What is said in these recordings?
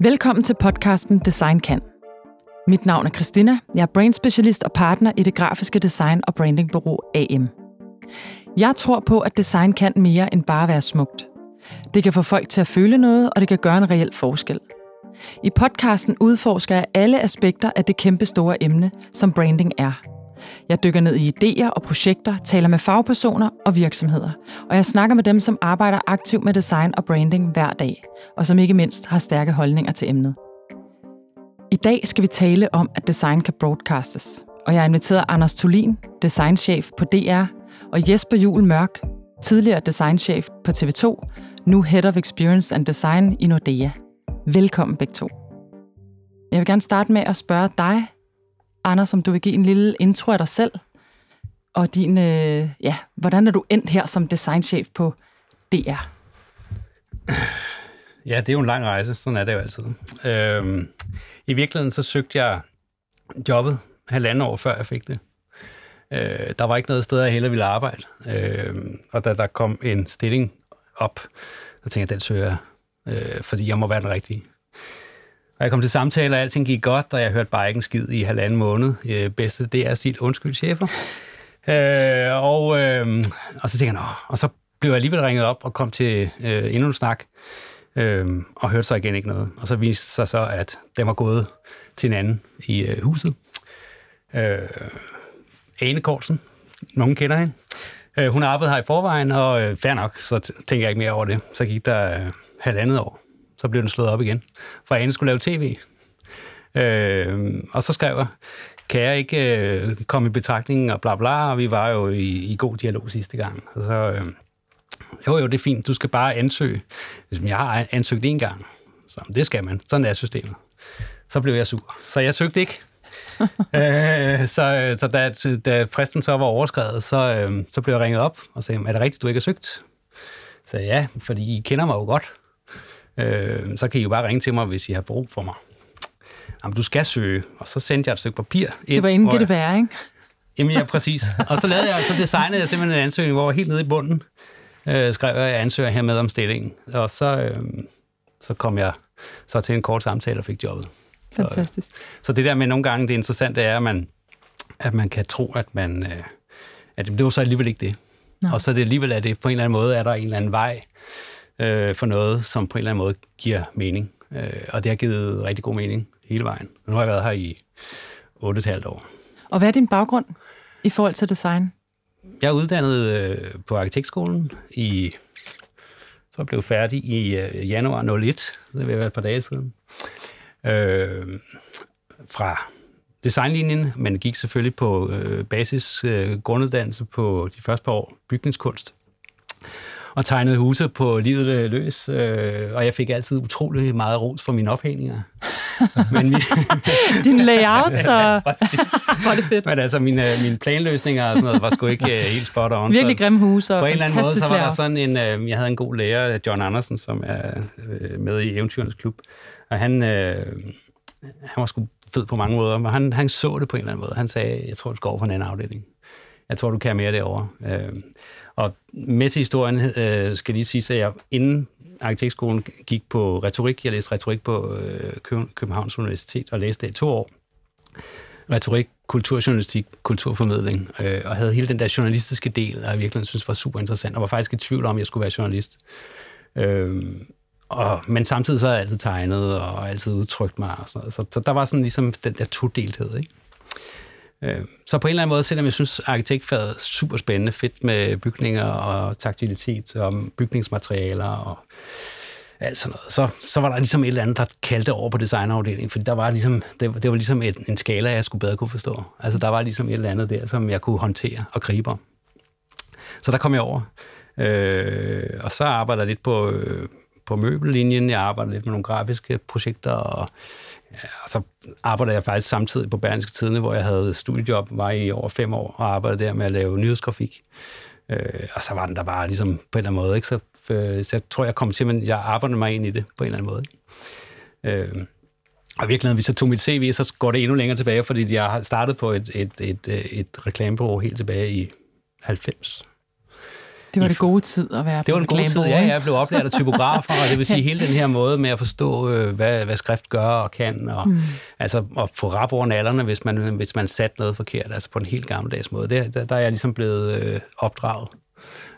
Velkommen til podcasten Design Kan. Mit navn er Christina. Jeg er brand specialist og partner i det grafiske design- og brandingbureau AM. Jeg tror på, at design kan mere end bare være smukt. Det kan få folk til at føle noget, og det kan gøre en reel forskel. I podcasten udforsker jeg alle aspekter af det kæmpe store emne, som branding er – jeg dykker ned i idéer og projekter, taler med fagpersoner og virksomheder, og jeg snakker med dem, som arbejder aktivt med design og branding hver dag, og som ikke mindst har stærke holdninger til emnet. I dag skal vi tale om, at design kan broadcastes, og jeg har inviteret Anders Tulin, designchef på DR, og Jesper Jul Mørk, tidligere designchef på TV2, nu Head of Experience and Design i Nordea. Velkommen begge to. Jeg vil gerne starte med at spørge dig, Anders, om du vil give en lille intro af dig selv, og din, øh, ja, hvordan er du endt her som designchef på DR? Ja, det er jo en lang rejse, sådan er det jo altid. Øhm, I virkeligheden så søgte jeg jobbet halvandet år før jeg fik det. Øh, der var ikke noget sted, jeg heller ville arbejde. Øh, og da der kom en stilling op, så tænkte jeg, den søger jeg, øh, fordi jeg må være den rigtige. Og jeg kom til samtale, og alting gik godt, og jeg hørte bare ikke en skid i halvanden måned. Øh, bedste, det er sit undskyld, chefer. Øh, og, øh, og så tænker jeg, Nå. og så blev jeg alligevel ringet op og kom til øh, endnu en snak, øh, og hørte så igen ikke noget. Og så viste sig så, at den var gået til en anden i øh, huset. Øh, Ane Korsen, nogen kender hende. Øh, hun arbejdede her i forvejen, og øh, fair nok, så tænker jeg ikke mere over det. Så gik der øh, halvandet år så blev den slået op igen, for Ane skulle lave tv. Øh, og så skrev jeg, kan jeg ikke øh, komme i betragtning og bla bla, og vi var jo i, i god dialog sidste gang. Og så, øh, jo jo, det er fint, du skal bare ansøge. Jeg har ansøgt en gang, så det skal man, sådan er systemet. Så blev jeg sur, så jeg søgte ikke. øh, så så da, da fristen så var overskrevet, så, øh, så blev jeg ringet op og sagde, er det rigtigt, du ikke har søgt? Så ja, fordi I kender mig jo godt. Øh, så kan I jo bare ringe til mig, hvis I har brug for mig. Jamen, du skal søge. Og så sendte jeg et stykke papir ind. Det var inden det være, ikke? Jamen ja, præcis. Og så lavede jeg, så designede jeg simpelthen en ansøgning, hvor jeg helt nede i bunden. Øh, skrev jeg, at jeg ansøger her med om stillingen. Og så, øh, så kom jeg så til en kort samtale og fik jobbet. Fantastisk. Så, øh, så det der med nogle gange, det interessante er, at man, at man kan tro, at man... Øh, at det var så alligevel ikke det. Nå. Og så det alligevel er det på en eller anden måde, er der en eller anden vej, øh, for noget, som på en eller anden måde giver mening. Øh, og det har givet rigtig god mening hele vejen. Nu har jeg været her i 8,5 år. Og hvad er din baggrund i forhold til design? Jeg er uddannet øh, på arkitektskolen i så blev færdig i øh, januar 01, det vil være et par dage siden, øh, fra designlinjen, men gik selvfølgelig på øh, basis øh, grunduddannelse på de første par år bygningskunst og tegnede huse på livet løs, øh, og jeg fik altid utrolig meget ros for mine ophængninger. Men min... Din layout, så var det fedt. Men altså, mine, mine planløsninger og sådan noget var sgu ikke uh, helt spot on. Virkelig grimme huse og På en eller anden måde, så var der sådan en, uh, jeg havde en god lærer, John Andersen, som er uh, med i Eventyrens Klub, og han, uh, han var sgu fed på mange måder, men han, han så det på en eller anden måde. Han sagde, jeg tror, du skal over på en anden afdeling. Jeg tror, du kan mere derovre. Uh, og med til historien øh, skal lige sige, at jeg inden arkitektskolen gik på retorik. Jeg læste retorik på øh, Københavns Universitet og læste det i to år. Retorik, kulturjournalistik, kulturformidling, øh, og havde hele den der journalistiske del, og jeg virkelig synes var super interessant, og var faktisk i tvivl om, at jeg skulle være journalist. Øh, og, men samtidig så har jeg altid tegnet og altid udtrykt mig. Og sådan noget. Så, så der var sådan ligesom den der todelthed. Ikke? Øh, så på en eller anden måde, selvom jeg synes, arkitektfaget er super spændende, fedt med bygninger og taktilitet og bygningsmaterialer og alt sådan noget, så, så var der ligesom et eller andet, der kaldte over på designafdelingen, fordi der var ligesom, det, det var ligesom et, en skala, jeg skulle bedre kunne forstå. Altså der var ligesom et eller andet der, som jeg kunne håndtere og gribe om. Så der kom jeg over. Øh, og så arbejder jeg lidt på, øh, på møbellinjen, jeg arbejder lidt med nogle grafiske projekter, og Ja, og så arbejder jeg faktisk samtidig på Berlingske Tidene, hvor jeg havde studiejob, var i over fem år, og arbejdede der med at lave nyhedsgrafik. Øh, og så var den der bare ligesom på en eller anden måde. Ikke? Så, øh, så jeg tror, jeg kom til, at jeg arbejdede mig ind i det på en eller anden måde. Ikke? Øh, og i virkeligheden, hvis jeg tog mit CV, så går det endnu længere tilbage, fordi jeg har startet på et, et, et, øh, et, et reklamebureau helt tilbage i 90. Det var det gode tid at være Det var den gode tid, ja. Jeg blev oplært af typografer, og det vil sige hele den her måde med at forstå, øh, hvad, hvad skrift gør og kan, og mm. altså at få rap over nallerne, hvis man, hvis man satte noget forkert, altså på en helt gammeldags måde. Det, der, der er jeg ligesom blevet øh, opdraget.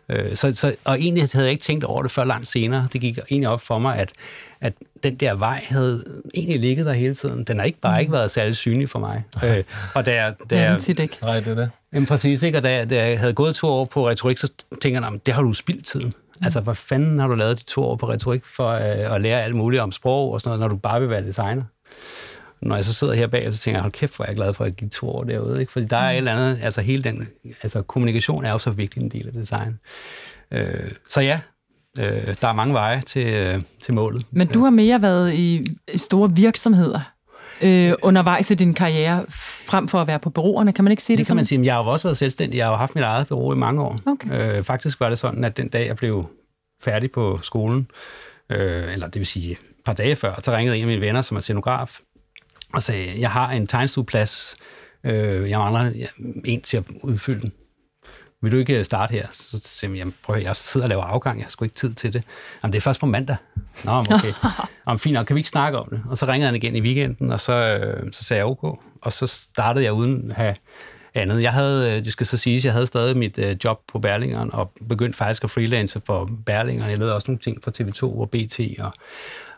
Øh, så, så, og egentlig havde jeg ikke tænkt over det før langt senere. Det gik egentlig op for mig, at, at den der vej havde egentlig ligget der hele tiden. Den har ikke bare mm. ikke været særlig synlig for mig. Øh, og da jeg, da jeg, det ikke. Nej, det er det. Jamen præcis, ikke? Og da, da jeg havde gået to år på retorik, så tænker jeg, det har du spildt tiden. Mm. Altså, hvad fanden har du lavet de to år på retorik for øh, at lære alt muligt om sprog og sådan noget, når du bare vil være designer? Når jeg så sidder her bag, så tænker jeg, hold kæft, hvor er jeg glad for, at jeg gik to år derude. Ikke? Fordi der er mm. et eller andet, altså hele den, altså kommunikation er jo så vigtig en del af design. Øh, så ja, øh, der er mange veje til, øh, til målet. Men du har mere været i, i store virksomheder øh, undervejs i din karriere, frem for at være på bureauerne. Kan man ikke sige det, det kan man sige. Jeg har jo også været selvstændig. Jeg har jo haft mit eget bureau i mange år. Okay. Øh, faktisk var det sådan, at den dag, jeg blev færdig på skolen, øh, eller det vil sige et par dage før, så ringede en af mine venner, som er scenograf, og sagde, jeg har en tegnestueplads, øh, jeg mangler en til at udfylde den vil du ikke starte her? Så siger jeg, jamen, prøv at, jeg sidder og laver afgang, jeg har sgu ikke tid til det. Jamen, det er først på mandag. Nå, okay. Jamen, fint nok, kan vi ikke snakke om det? Og så ringede han igen i weekenden, og så, øh, så sagde jeg ok. Og så startede jeg uden at have andet. Jeg havde, øh, det skal så siges, jeg havde stadig mit øh, job på Berlingeren, og begyndte faktisk at freelance for Berlingeren. Jeg lavede også nogle ting for TV2 og BT, og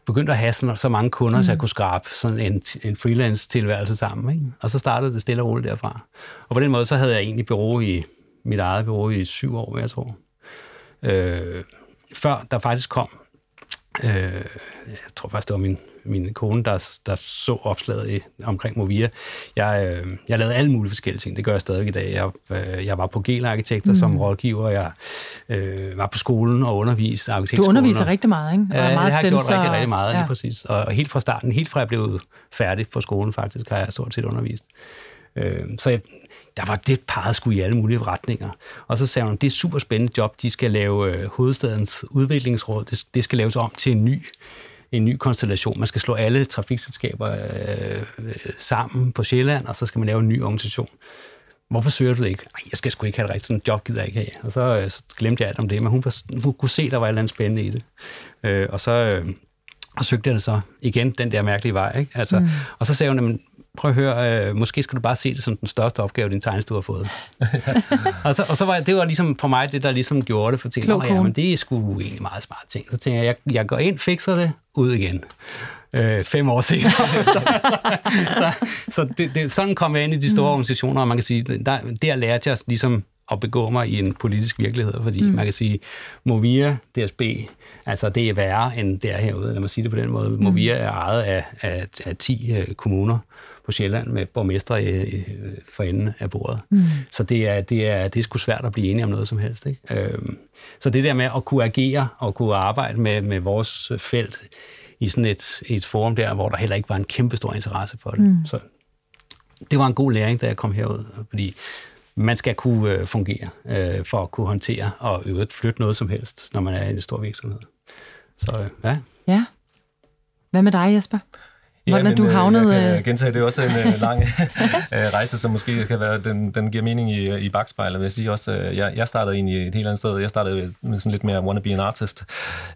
begyndte at have sådan, så mange kunder, mm. så jeg mm. kunne skrabe sådan en, en freelance-tilværelse sammen. Ikke? Og så startede det stille og roligt derfra. Og på den måde, så havde jeg egentlig bureau i mit eget bureau i syv år, jeg tror. Øh, før der faktisk kom, øh, jeg tror faktisk, det var min, min kone, der, der så opslaget i, omkring Movia. Jeg, øh, jeg lavede alle mulige forskellige ting, det gør jeg stadig i dag. Jeg, øh, jeg var på Gel Arkitekter mm. som rådgiver, jeg øh, var på skolen og underviste arkitektskolen. Du underviser rigtig meget, ikke? Og ja, meget jeg har gjort rigtig, rigtig meget, ja. lige præcis. Og helt fra starten, helt fra jeg blev færdig på skolen faktisk, har jeg stort set undervist. Øh, så jeg, der var det parret skulle i alle mulige retninger. Og så sagde hun, det er et super spændende job, de skal lave øh, hovedstadens udviklingsråd, det, det skal laves om til en ny en ny konstellation. Man skal slå alle trafikselskaber øh, øh sammen på Sjælland, og så skal man lave en ny organisation. Hvorfor søger du det ikke? Ej, jeg skal sgu ikke have det rigtigt. Sådan en job gider jeg ikke have. Og så, øh, så glemte jeg alt om det, men hun, var, hun kunne se, at der var et eller andet spændende i det. Øh, og så øh, og søgte jeg det så igen, den der mærkelige vej. Ikke? Altså, mm. Og så sagde hun, prøv at høre, øh, måske skal du bare se det som den største opgave, din tegnestue har fået. og så, og så var det var ligesom for mig det, der ligesom gjorde det, for tænkte, ja, men det er sgu egentlig meget smart ting. Så tænkte jeg, jeg, jeg går ind, fikser det, ud igen. Øh, fem år senere. så så det, det, sådan kom jeg ind i de store mm. organisationer, og man kan sige, der, der lærte jeg ligesom at begå mig i en politisk virkelighed, fordi mm. man kan sige, Movia, DSB, altså det er værre end det er herude, lad mig sige det på den måde. Mm. Movia er ejet af, af, af 10 uh, kommuner, på Sjælland med borgmestre i, for enden af bordet. Mm. Så det er, det, er, det er sgu svært at blive enige om noget som helst. Ikke? Øhm, så det der med at kunne agere og kunne arbejde med, med vores felt i sådan et, et forum der, hvor der heller ikke var en kæmpe stor interesse for det. Mm. Så det var en god læring, da jeg kom herud, fordi man skal kunne øh, fungere øh, for at kunne håndtere og øvrigt flytte noget som helst, når man er i en stor virksomhed. Så øh, ja. Ja. Hvad med dig, Jesper? Hvordan ja, er du havnet... Jeg kan øh, gentage, det er også en uh, lang rejse, som måske kan være, den, den giver mening i, i bagspejlet, vil jeg sige også. Jeg, jeg startede egentlig et helt andet sted. Jeg startede med sådan lidt mere wanna be an artist,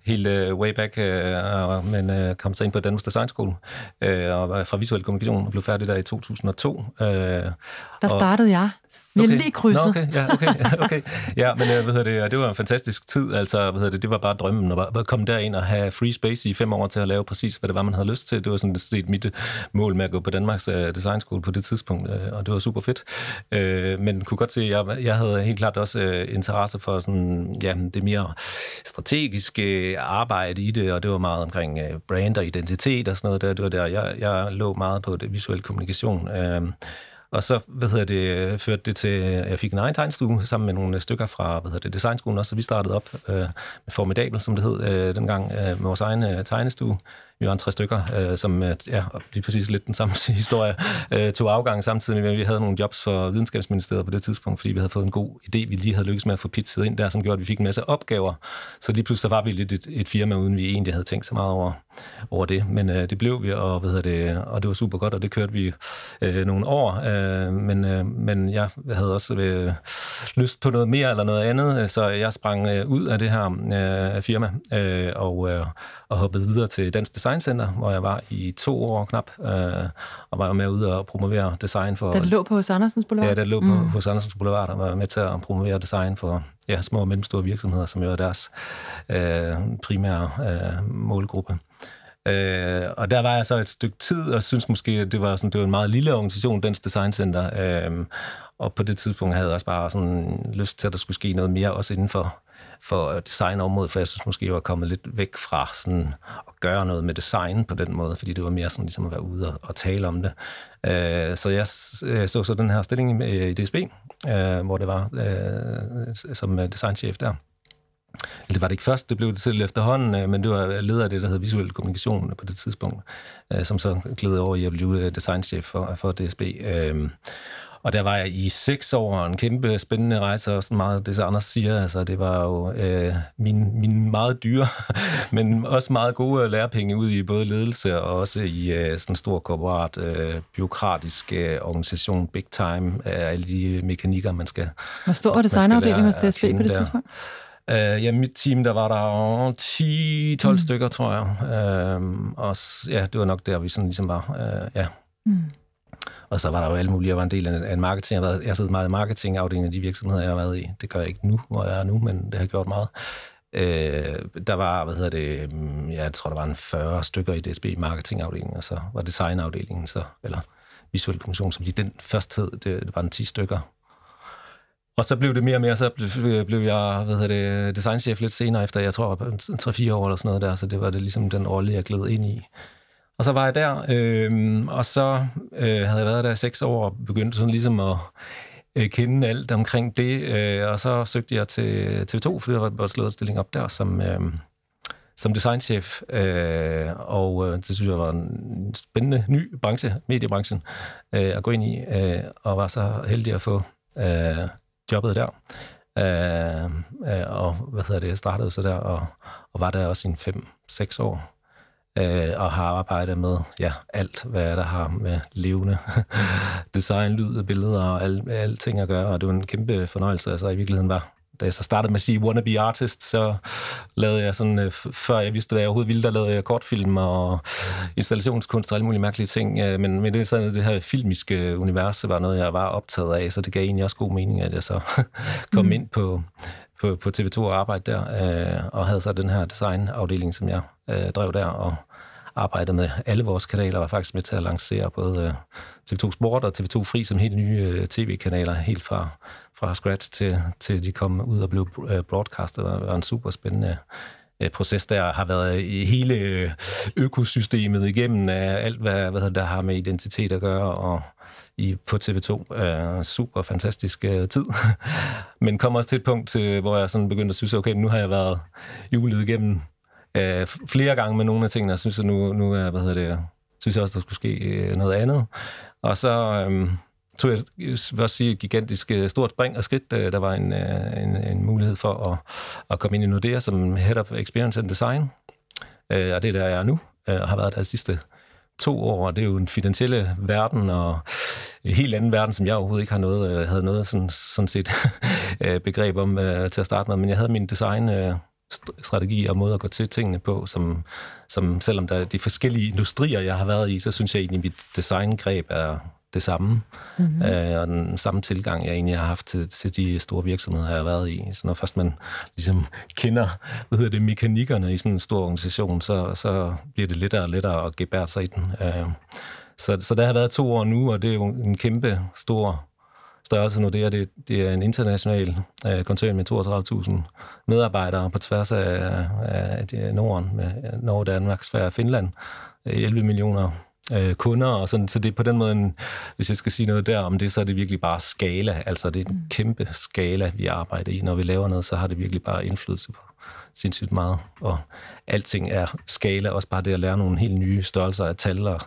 helt uh, way back, uh, men uh, kom så ind på Danmarks Design School, uh, og var fra visuel kommunikation og blev færdig der i 2002. Uh, der startede og, jeg. Vi okay. lige krydset. Nå, okay, ja, okay, okay. Ja, men hvad hedder det, det var en fantastisk tid. Altså, hvad hedder det, det var bare drømmen at bare komme derind og have free space i fem år til at lave præcis, hvad det var, man havde lyst til. Det var sådan set mit mål med at gå på Danmarks uh, Design School på det tidspunkt, uh, og det var super fedt. Uh, men kunne godt se, at jeg, jeg havde helt klart også uh, interesse for sådan, ja, det mere strategiske arbejde i det, og det var meget omkring uh, brand og identitet og sådan noget. Der. Det var der, jeg, jeg lå meget på det visuelle kommunikation. Uh, og så hvad hedder det, førte det til, at jeg fik en egen tegnstue sammen med nogle øh, stykker fra hvad hedder det, designskolen også, så vi startede op øh, med Formidabel, som det hed øh, dengang, øh, med vores egen øh, tegnestue vi var en tre stykker, øh, som øh, ja, lige præcis lidt den samme historie, øh, tog afgang samtidig med, at vi havde nogle jobs for videnskabsministeriet på det tidspunkt, fordi vi havde fået en god idé, vi lige havde lykkes med at få pitset ind der, som gjorde, at vi fik en masse opgaver. Så lige pludselig så var vi lidt et, et firma, uden vi egentlig havde tænkt så meget over, over det. Men øh, det blev vi, og, hvad det, og det var super godt, og det kørte vi øh, nogle år. Øh, men, øh, men jeg havde også øh, lyst på noget mere eller noget andet, så jeg sprang øh, ud af det her øh, firma øh, og, øh, og hoppede videre til Dansk Design Center, hvor jeg var i to år knap, øh, og var med ude og promovere design for... Den lå på hos Andersens Boulevard? Ja, den lå på mm. hos Andersens Boulevard, og var med til at promovere design for ja, små og mellemstore virksomheder, som jo er deres øh, primære øh, målgruppe. Øh, og der var jeg så et stykke tid, og synes måske, at det var, sådan, det var en meget lille organisation, Dansk Design Center. Øh, og på det tidspunkt havde jeg også bare sådan lyst til, at der skulle ske noget mere, også inden for, for designområdet, for jeg synes måske, jeg var kommet lidt væk fra sådan at gøre noget med design på den måde, fordi det var mere sådan ligesom at være ude og, og tale om det. Øh, så jeg øh, så så den her stilling i DSB, øh, hvor det var øh, som øh, designchef der. Eller det var det ikke først, det blev det til efterhånden, øh, men det var leder af det, der hedder visuel kommunikation på det tidspunkt, øh, som så gled over i at blive designchef for, for DSB. Øh, og der var jeg i seks år, en kæmpe spændende rejse, og sådan meget det, så Anders siger, altså det var jo øh, min, min meget dyre, men også meget gode lærepenge ud i både ledelse og også i øh, sådan en stor korporat, øh, byråkratisk øh, organisation, big time, af alle de mekanikker, man skal Hvor stor var designafdelingen hos DSB på det tidspunkt? Uh, ja, mit team, der var der 10-12 mm. stykker, tror jeg. Uh, og ja, det var nok der, vi sådan ligesom var. Uh, ja. Mm. Og så var der jo alle mulige, jeg var en del af en marketing. Jeg har, været, jeg har siddet meget i marketingafdelingen af de virksomheder, jeg har været i. Det gør jeg ikke nu, hvor jeg er nu, men det har gjort meget. Øh, der var, hvad hedder det, mm, ja, jeg tror, der var en 40 stykker i DSB marketingafdelingen, og så var designafdelingen, så, eller visuel kommunikation, som de den første hed, det, det var en 10 stykker. Og så blev det mere og mere, så øh, blev, jeg hvad hedder det, designchef lidt senere efter, jeg tror, 3-4 år eller sådan noget der, så det var det ligesom den rolle, jeg gled ind i. Og så var jeg der, øh, og så øh, havde jeg været der i 6 år og begyndte sådan ligesom at øh, kende alt omkring det. Øh, og så søgte jeg til TV2, fordi der var et slået stilling op der som, øh, som designchef. Øh, og øh, det synes jeg var en spændende ny branche, mediebranchen, øh, at gå ind i. Øh, og var så heldig at få øh, jobbet der. Øh, øh, og hvad hedder det, jeg startede så der, og, og var der også i en 5-6 år øh, og har arbejdet med ja, alt, hvad der har med levende design, lyd og billeder og al, alting at gøre, og det var en kæmpe fornøjelse. Altså i virkeligheden var, da jeg så startede med at sige wannabe artist, så lavede jeg sådan, øh, før jeg vidste, at jeg overhovedet ville, der lavede jeg kortfilm og installationskunst og alle mulige mærkelige ting. Øh, men, men det, sådan, det her filmiske univers var noget, jeg var optaget af, så det gav egentlig også god mening, at jeg så kom mm. ind på, på, på TV2 og arbejde der, øh, og havde så den her designafdeling, som jeg øh, drev der, og arbejdet med alle vores kanaler, var faktisk med til at lancere både øh, TV2 Sport og TV2 Fri som helt nye øh, tv-kanaler, helt fra, fra scratch til, til de kom ud og blev øh, broadcastet. Det var en super spændende proces, der har været i hele økosystemet igennem af alt, hvad, hvad der har med identitet at gøre, og i, på TV2. Uh, super fantastisk uh, tid. Men kom også til et punkt, uh, hvor jeg sådan begyndte at synes, okay, nu har jeg været julet igennem øh, flere gange med nogle af tingene, og synes, at nu, nu er, hvad hedder det, synes jeg også, der skulle ske øh, noget andet. Og så øh, tog jeg, jeg vil også sige, et gigantisk øh, stort spring og skridt. Øh, der var en, øh, en, en mulighed for at, at komme ind i Nordea som Head of Experience and Design. Øh, og det er der, jeg er nu, øh, og har været der de sidste to år, og det er jo en finansielle verden, og en helt anden verden, som jeg overhovedet ikke har noget, øh, havde noget sådan, sådan set begreb om øh, til at starte med, men jeg havde min design øh, strategi og måde at gå til tingene på, som, som selvom der er de forskellige industrier, jeg har været i, så synes jeg egentlig, at mit designgreb er det samme, mm-hmm. øh, og den samme tilgang, jeg egentlig har haft til, til de store virksomheder, jeg har været i. Så når først man ligesom kender hvad hedder det, mekanikkerne i sådan en stor organisation, så, så bliver det lettere og lettere at gebære sig i den. Øh, så, så der har været to år nu, og det er jo en kæmpe stor størrelse nu, det er, det, det er en international øh, koncern med 32.000 medarbejdere på tværs af, af, af Norden, med Norge, Danmark, Sverige og Finland. Øh, 11 millioner øh, kunder, og sådan, så det er på den måde, en, hvis jeg skal sige noget der om det, så er det virkelig bare skala, altså det er en mm. kæmpe skala, vi arbejder i. Når vi laver noget, så har det virkelig bare indflydelse på sindssygt meget, og alting er skala, også bare det at lære nogle helt nye størrelser af tal, og,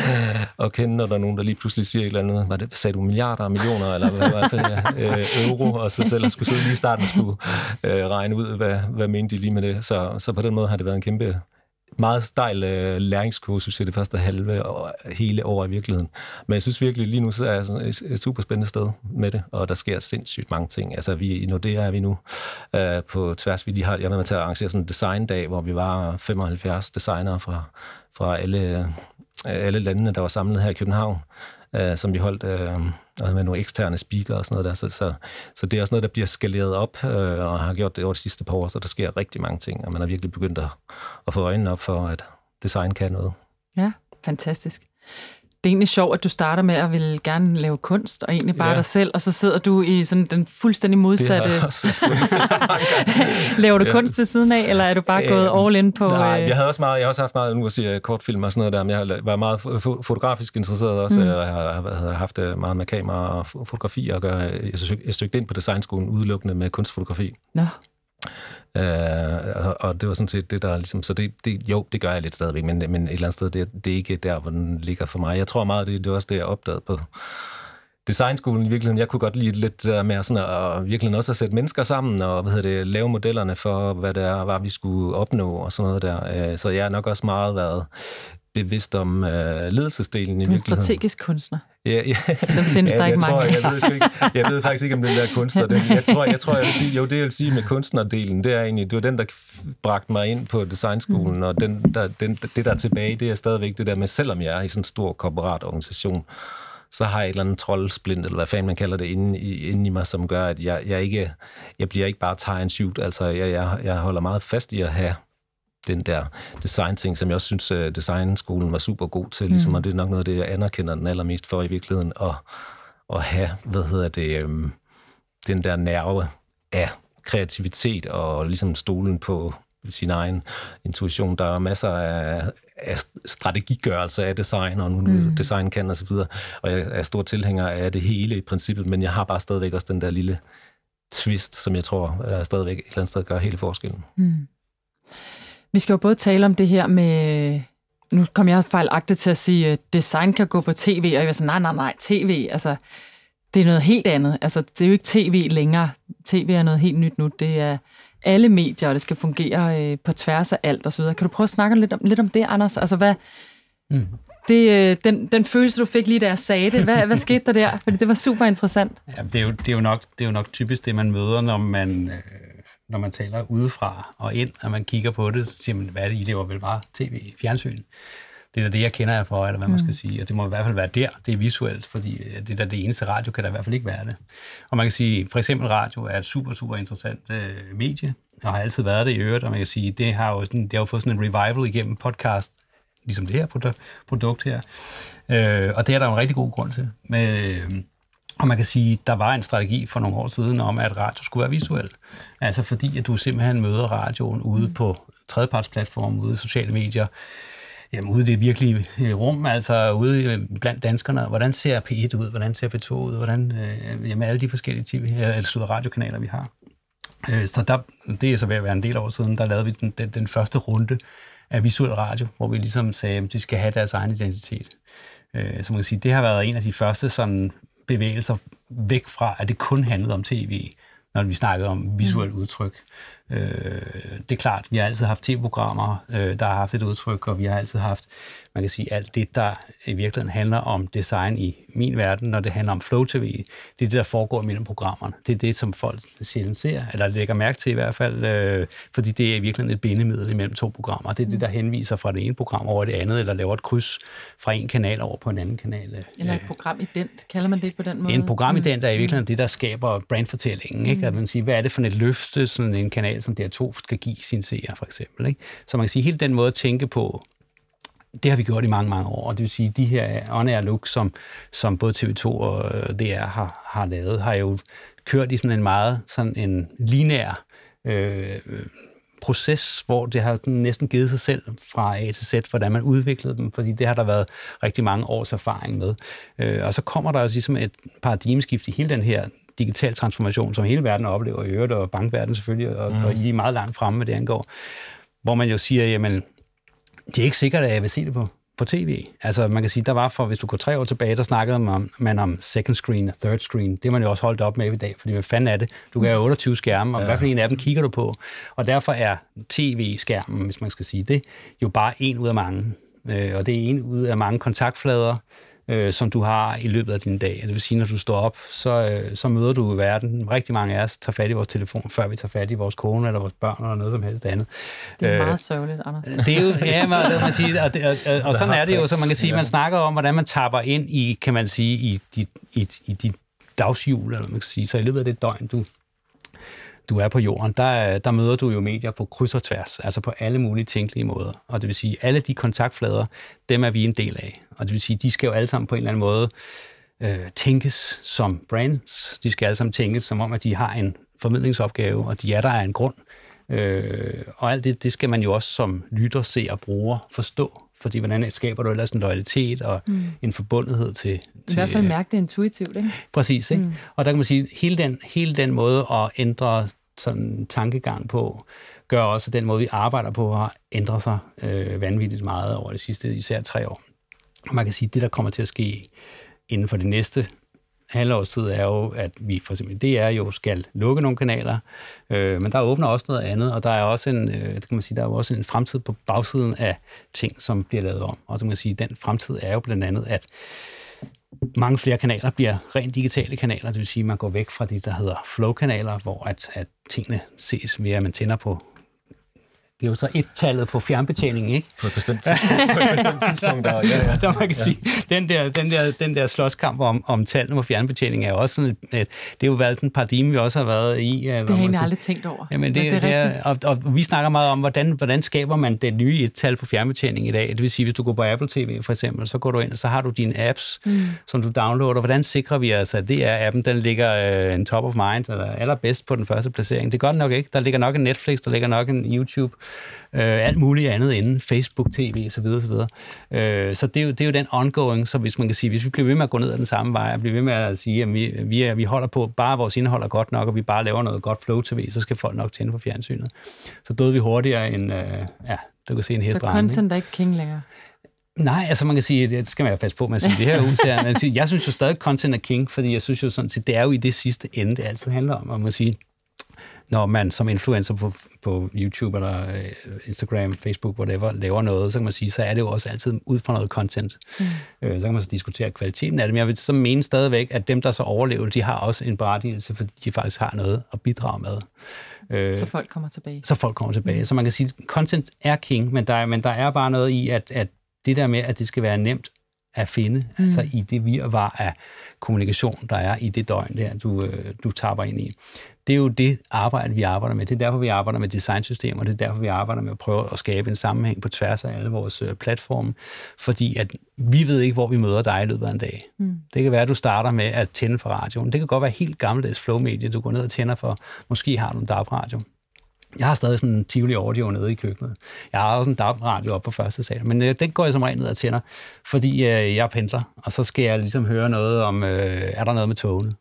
og kende, når der er nogen, der lige pludselig siger et eller andet, hvad det, sagde du milliarder, millioner, eller hvad, hvad, hvad øh, euro, og så selv skulle sidde lige i starten og skulle øh, regne ud, hvad, hvad mente de lige med det. Så, så på den måde har det været en kæmpe meget stejl øh, læringskursus i det første halve og hele år i virkeligheden. Men jeg synes virkelig, lige nu så er jeg et, et super spændende sted med det, og der sker sindssygt mange ting. Altså vi, i Nordea er vi nu øh, på tværs. Vi de har, jeg var med til at arrangere sådan en designdag, hvor vi var 75 designere fra, fra alle, øh, alle landene, der var samlet her i København øh, som vi holdt øh, med nogle eksterne speaker og sådan noget der. Så, så, så det er også noget, der bliver skaleret op, øh, og har gjort det over de sidste par år, så der sker rigtig mange ting, og man har virkelig begyndt at, at få øjnene op for, at design kan noget. Ja, fantastisk det er egentlig sjovt, at du starter med at vil gerne lave kunst, og egentlig bare ja. dig selv, og så sidder du i sådan den fuldstændig modsatte... Laver du ja. kunst ved siden af, eller er du bare gået øh, all in på... Nej, øh... jeg, havde også meget, jeg har også haft meget, nu kan sige, kortfilm og sådan noget der, men jeg var meget fotografisk interesseret også, mm. og jeg har haft øh, meget med kamera og fotografi at gøre. Jeg søgte ind på designskolen udelukkende med kunstfotografi. Nå. Øh, og, og det var sådan set det, der ligesom... Så det, det, jo, det gør jeg lidt stadigvæk, men, men et eller andet sted, det, det er ikke der, hvor den ligger for mig. Jeg tror meget, det, det er også det, jeg opdagede på designskolen i virkeligheden. Jeg kunne godt lide lidt øh, mere sådan at virkelig også at sætte mennesker sammen og hvad hedder det, lave modellerne for, hvad det er, hvad vi skulle opnå og sådan noget der. Uh, så jeg har nok også meget været bevidst om uh, ledelsesdelen i virkeligheden. Du er en strategisk kunstner. Ja, ja. Den findes ja, der ikke tror, mange jeg, ved, ikke, jeg ved faktisk ikke, om den der kunstner. Den, jeg tror, jeg, tror jeg vil sige, jo, det jeg vil sige med kunstnerdelen, det er egentlig, det var den, der bragte mig ind på designskolen, mm. og den, der, den, det, der er tilbage, det er stadigvæk det der med, selvom jeg er i sådan en stor korporat organisation, så har jeg et eller andet troldsplint, eller hvad fanden man kalder det, inde i, inde i mig, som gør, at jeg, jeg, ikke, jeg bliver ikke bare tie and shoot. Altså, jeg, jeg, jeg holder meget fast i at have den der design-ting, som jeg også synes, at designskolen var super god til, ligesom, mm. og det er nok noget af det, jeg anerkender den allermest for i virkeligheden, at, at have, hvad hedder det, øhm, den der nerve af kreativitet og ligesom stolen på sin egen intuition. Der er masser af, af strategigørelse af design, og nu mm. design kan og så videre, og jeg er stor tilhænger af det hele i princippet, men jeg har bare stadigvæk også den der lille twist, som jeg tror er stadigvæk et eller andet sted gør hele forskellen. Mm. Vi skal jo både tale om det her med, nu kom jeg fejlagtigt til at sige, at design kan gå på tv, og jeg var sådan, nej, nej, nej, tv, altså, det er noget helt andet. Altså, det er jo ikke tv længere. TV er noget helt nyt nu. Det er alle medier, og det skal fungere øh, på tværs af alt videre. Kan du prøve at snakke lidt om, lidt om det, Anders? Altså, hvad, mm. det, øh, den, den følelse, du fik lige, da jeg sagde det, hvad, hvad skete der der? Fordi det var super interessant. Ja, det, er jo, det, er jo nok, det er jo nok typisk det, man møder, når man... Øh, når man taler udefra og ind, og man kigger på det, så siger man, hvad er det, I lever vel bare tv, fjernsyn. Det er da det, jeg kender jer for, eller hvad man skal mm. sige. Og det må i hvert fald være der, det er visuelt, fordi øh, det er da det eneste radio, kan der i hvert fald ikke være det. Og man kan sige, for eksempel radio er et super, super interessant øh, medie, og har altid været det i øvrigt, og man kan sige, det har jo, sådan, det har jo fået sådan en revival igennem podcast, ligesom det her produkt her. Øh, og det er der jo en rigtig god grund til. Med, øh, og man kan sige, der var en strategi for nogle år siden om, at radio skulle være visuel. Altså fordi, at du simpelthen møder radioen ude på tredjepartsplatformen, ude i sociale medier, jamen ude i det virkelige øh, rum, altså ude øh, blandt danskerne. Hvordan ser P1 ud? Hvordan ser P2 ud? Hvordan, øh, jamen alle de forskellige TV, altså øh, radiokanaler, vi har. Øh, så der, det er så ved at være en del år siden, der lavede vi den, den, den første runde af visuel radio, hvor vi ligesom sagde, at de skal have deres egen identitet. Øh, så man kan sige, det har været en af de første sådan bevægelser væk fra, at det kun handlede om tv, når vi snakkede om visuelt udtryk. Øh, det er klart, vi har altid haft tv-programmer, øh, der har haft et udtryk, og vi har altid haft, man kan sige, alt det, der i virkeligheden handler om design i min verden, når det handler om Flow TV, det er det, der foregår mellem programmerne. Det er det, som folk sjældent ser, eller lægger mærke til i hvert fald, øh, fordi det er i virkeligheden et bindemiddel imellem to programmer. Det er det, der henviser fra det ene program over det andet, eller laver et kryds fra en kanal over på en anden kanal. Øh. Eller et programident, kalder man det på den måde? En programident er i virkeligheden mm. det, der skaber brandfortællingen. Ikke? Mm. At man siger, hvad er det for et løfte, sådan en kanal som DR2 skal give sine seere, for eksempel. Ikke? Så man kan sige, hele den måde at tænke på, det har vi gjort i mange, mange år. Og Det vil sige, de her on-air look, som, som både TV2 og øh, DR har, har lavet, har jo kørt i sådan en meget sådan en linær øh, proces, hvor det har næsten givet sig selv fra A til Z, hvordan man udviklede dem, fordi det har der været rigtig mange års erfaring med. Øh, og så kommer der også ligesom et paradigmeskift i hele den her digital transformation, som hele verden oplever, i øvrigt, og bankverdenen selvfølgelig, og, mm. og I er meget langt fremme med det angår, hvor man jo siger, jamen, det er ikke sikkert, at jeg vil se det på på tv. Altså man kan sige, der var for, hvis du går tre år tilbage, der snakkede man om, man om second screen og third screen. Det er man jo også holdt op med i dag, fordi hvad fanden er det? Du kan have 28 skærme, og ja. hvad for en af dem kigger du på? Og derfor er tv-skærmen, hvis man skal sige det, jo bare en ud af mange. Øh, og det er en ud af mange kontaktflader, øh, som du har i løbet af din dag. Det vil sige, når du står op, så, øh, så møder du verden. Rigtig mange af os tager fat i vores telefon, før vi tager fat i vores kone eller vores børn eller noget som helst andet. Det er øh, meget sørgeligt, Anders. Det er jo, ja, man, det man sige, og, det, og, og, og sådan er det jo, så man kan sige, man snakker om, hvordan man tapper ind i, kan man sige, i dit, i, i dit dagshjul, eller man kan sige. Så i løbet af det døgn, du du er på jorden, der, der møder du jo medier på kryds og tværs, altså på alle mulige tænkelige måder. Og det vil sige, alle de kontaktflader, dem er vi en del af. Og det vil sige, de skal jo alle sammen på en eller anden måde øh, tænkes som brands. De skal alle sammen tænkes som om, at de har en formidlingsopgave, og de er der af en grund. Øh, og alt det, det skal man jo også som lytter, se og bruger forstå. Fordi hvordan skaber du ellers en loyalitet og mm. en forbundethed til, til... I hvert fald mærke det intuitivt, ikke? Præcis, ikke? Mm. Og der kan man sige, hele den, hele den måde at ændre sådan tankegang på, gør også, at den måde, vi arbejder på, har ændret sig øh, vanvittigt meget over de sidste især tre år. Man kan sige, at det, der kommer til at ske inden for det næste halvårstid, er jo, at vi for eksempel DR jo skal lukke nogle kanaler, øh, men der åbner også noget andet, og der er også en, øh, det kan man sige, der er også en fremtid på bagsiden af ting, som bliver lavet om. Og så kan man sige, at den fremtid er jo blandt andet, at mange flere kanaler bliver rent digitale kanaler, det vil sige, at man går væk fra det, der hedder flow-kanaler, hvor at, at tingene ses ved, at man tænder på det er jo så et-tallet på fjernbetjeningen, ikke? På et bestemt tidspunkt. på et bestemt tidspunkt der, ja, ja. der man kan ja. sige, den der, den der, den der slåskamp om, om tallene på fjernbetjeningen er også sådan et, et, det er jo været en paradigme, vi også har været i. Det har jeg aldrig tænkt over. Jamen, det, det, det er, og, og, vi snakker meget om, hvordan, hvordan skaber man det nye et-tal på fjernbetjening i dag. Det vil sige, hvis du går på Apple TV for eksempel, så går du ind, og så har du dine apps, mm. som du downloader. Hvordan sikrer vi altså, at det er appen, den ligger uh, en top of mind, eller allerbedst på den første placering? Det gør den nok ikke. Der ligger nok en Netflix, der ligger nok en YouTube, øh, alt muligt andet inden, Facebook, TV osv. osv. Øh, så det er, jo, det er jo den ongoing, så hvis man kan sige, hvis vi bliver ved med at gå ned ad den samme vej, og bliver ved med at sige, at vi, vi, er, vi holder på, bare vores indhold er godt nok, og vi bare laver noget godt flow tv, så skal folk nok tænde på fjernsynet. Så døde vi hurtigere end, øh, ja, du kan se en hest Så content er ikke king længere? Nej, altså man kan sige, det skal man jo passe på med at sige det her ud her. Men jeg synes jo stadig, content er king, fordi jeg synes jo sådan set, det er jo i det sidste ende, det altid handler om, og man sige, når man som influencer på, på YouTube eller øh, Instagram, Facebook, whatever, laver noget, så kan man sige, så er det jo også altid ud fra noget content. Mm. Øh, så kan man så diskutere kvaliteten af det, men jeg vil så mene stadigvæk, at dem, der så overlever, de har også en berettigelse, fordi de faktisk har noget at bidrage med. Øh, så folk kommer tilbage. Så folk kommer tilbage. Mm. Så man kan sige, content er king, men der, er, men der er bare noget i, at, at det der med, at det skal være nemt at finde, mm. altså i det virvar af kommunikation, der er i det døgn der, du, du tapper ind i det er jo det arbejde, vi arbejder med. Det er derfor, vi arbejder med designsystemer, det er derfor, vi arbejder med at prøve at skabe en sammenhæng på tværs af alle vores øh, platforme, fordi at vi ved ikke, hvor vi møder dig i løbet af en dag. Mm. Det kan være, at du starter med at tænde for radioen. Det kan godt være helt gammeldags flow-medie, du går ned og tænder for. Måske har du en DAB-radio. Jeg har stadig sådan en Tivoli Audio nede i køkkenet. Jeg har også en DAB-radio op på første sal, men øh, den går jeg som regel ned og tænder, fordi øh, jeg pendler, og så skal jeg ligesom høre noget om, øh, er der noget med togene?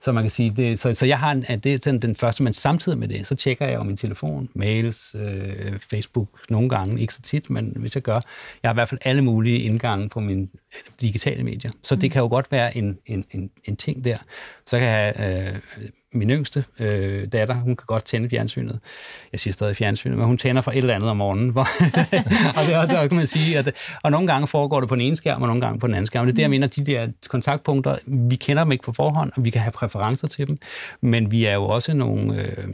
Så man kan sige, det, så, så jeg har en, det er sådan den første, men samtidig med det, så tjekker jeg jo min telefon, mails, øh, Facebook nogle gange, ikke så tit, men hvis jeg gør, jeg har i hvert fald alle mulige indgange på mine digitale medier. Så det mm. kan jo godt være en, en, en, en ting der. Så kan jeg have øh, min yngste øh, datter, hun kan godt tænde fjernsynet. Jeg siger stadig fjernsynet, men hun tænder for et eller andet om morgenen. Hvor, og det, og det kan man sige, at, og nogle gange foregår det på den ene skærm, og nogle gange på den anden skærm. Det er det, jeg mm. mener, de der kontaktpunkter, vi kender dem ikke på forhånd, og vi kan have præferencer til dem, men vi er jo også nogle øh,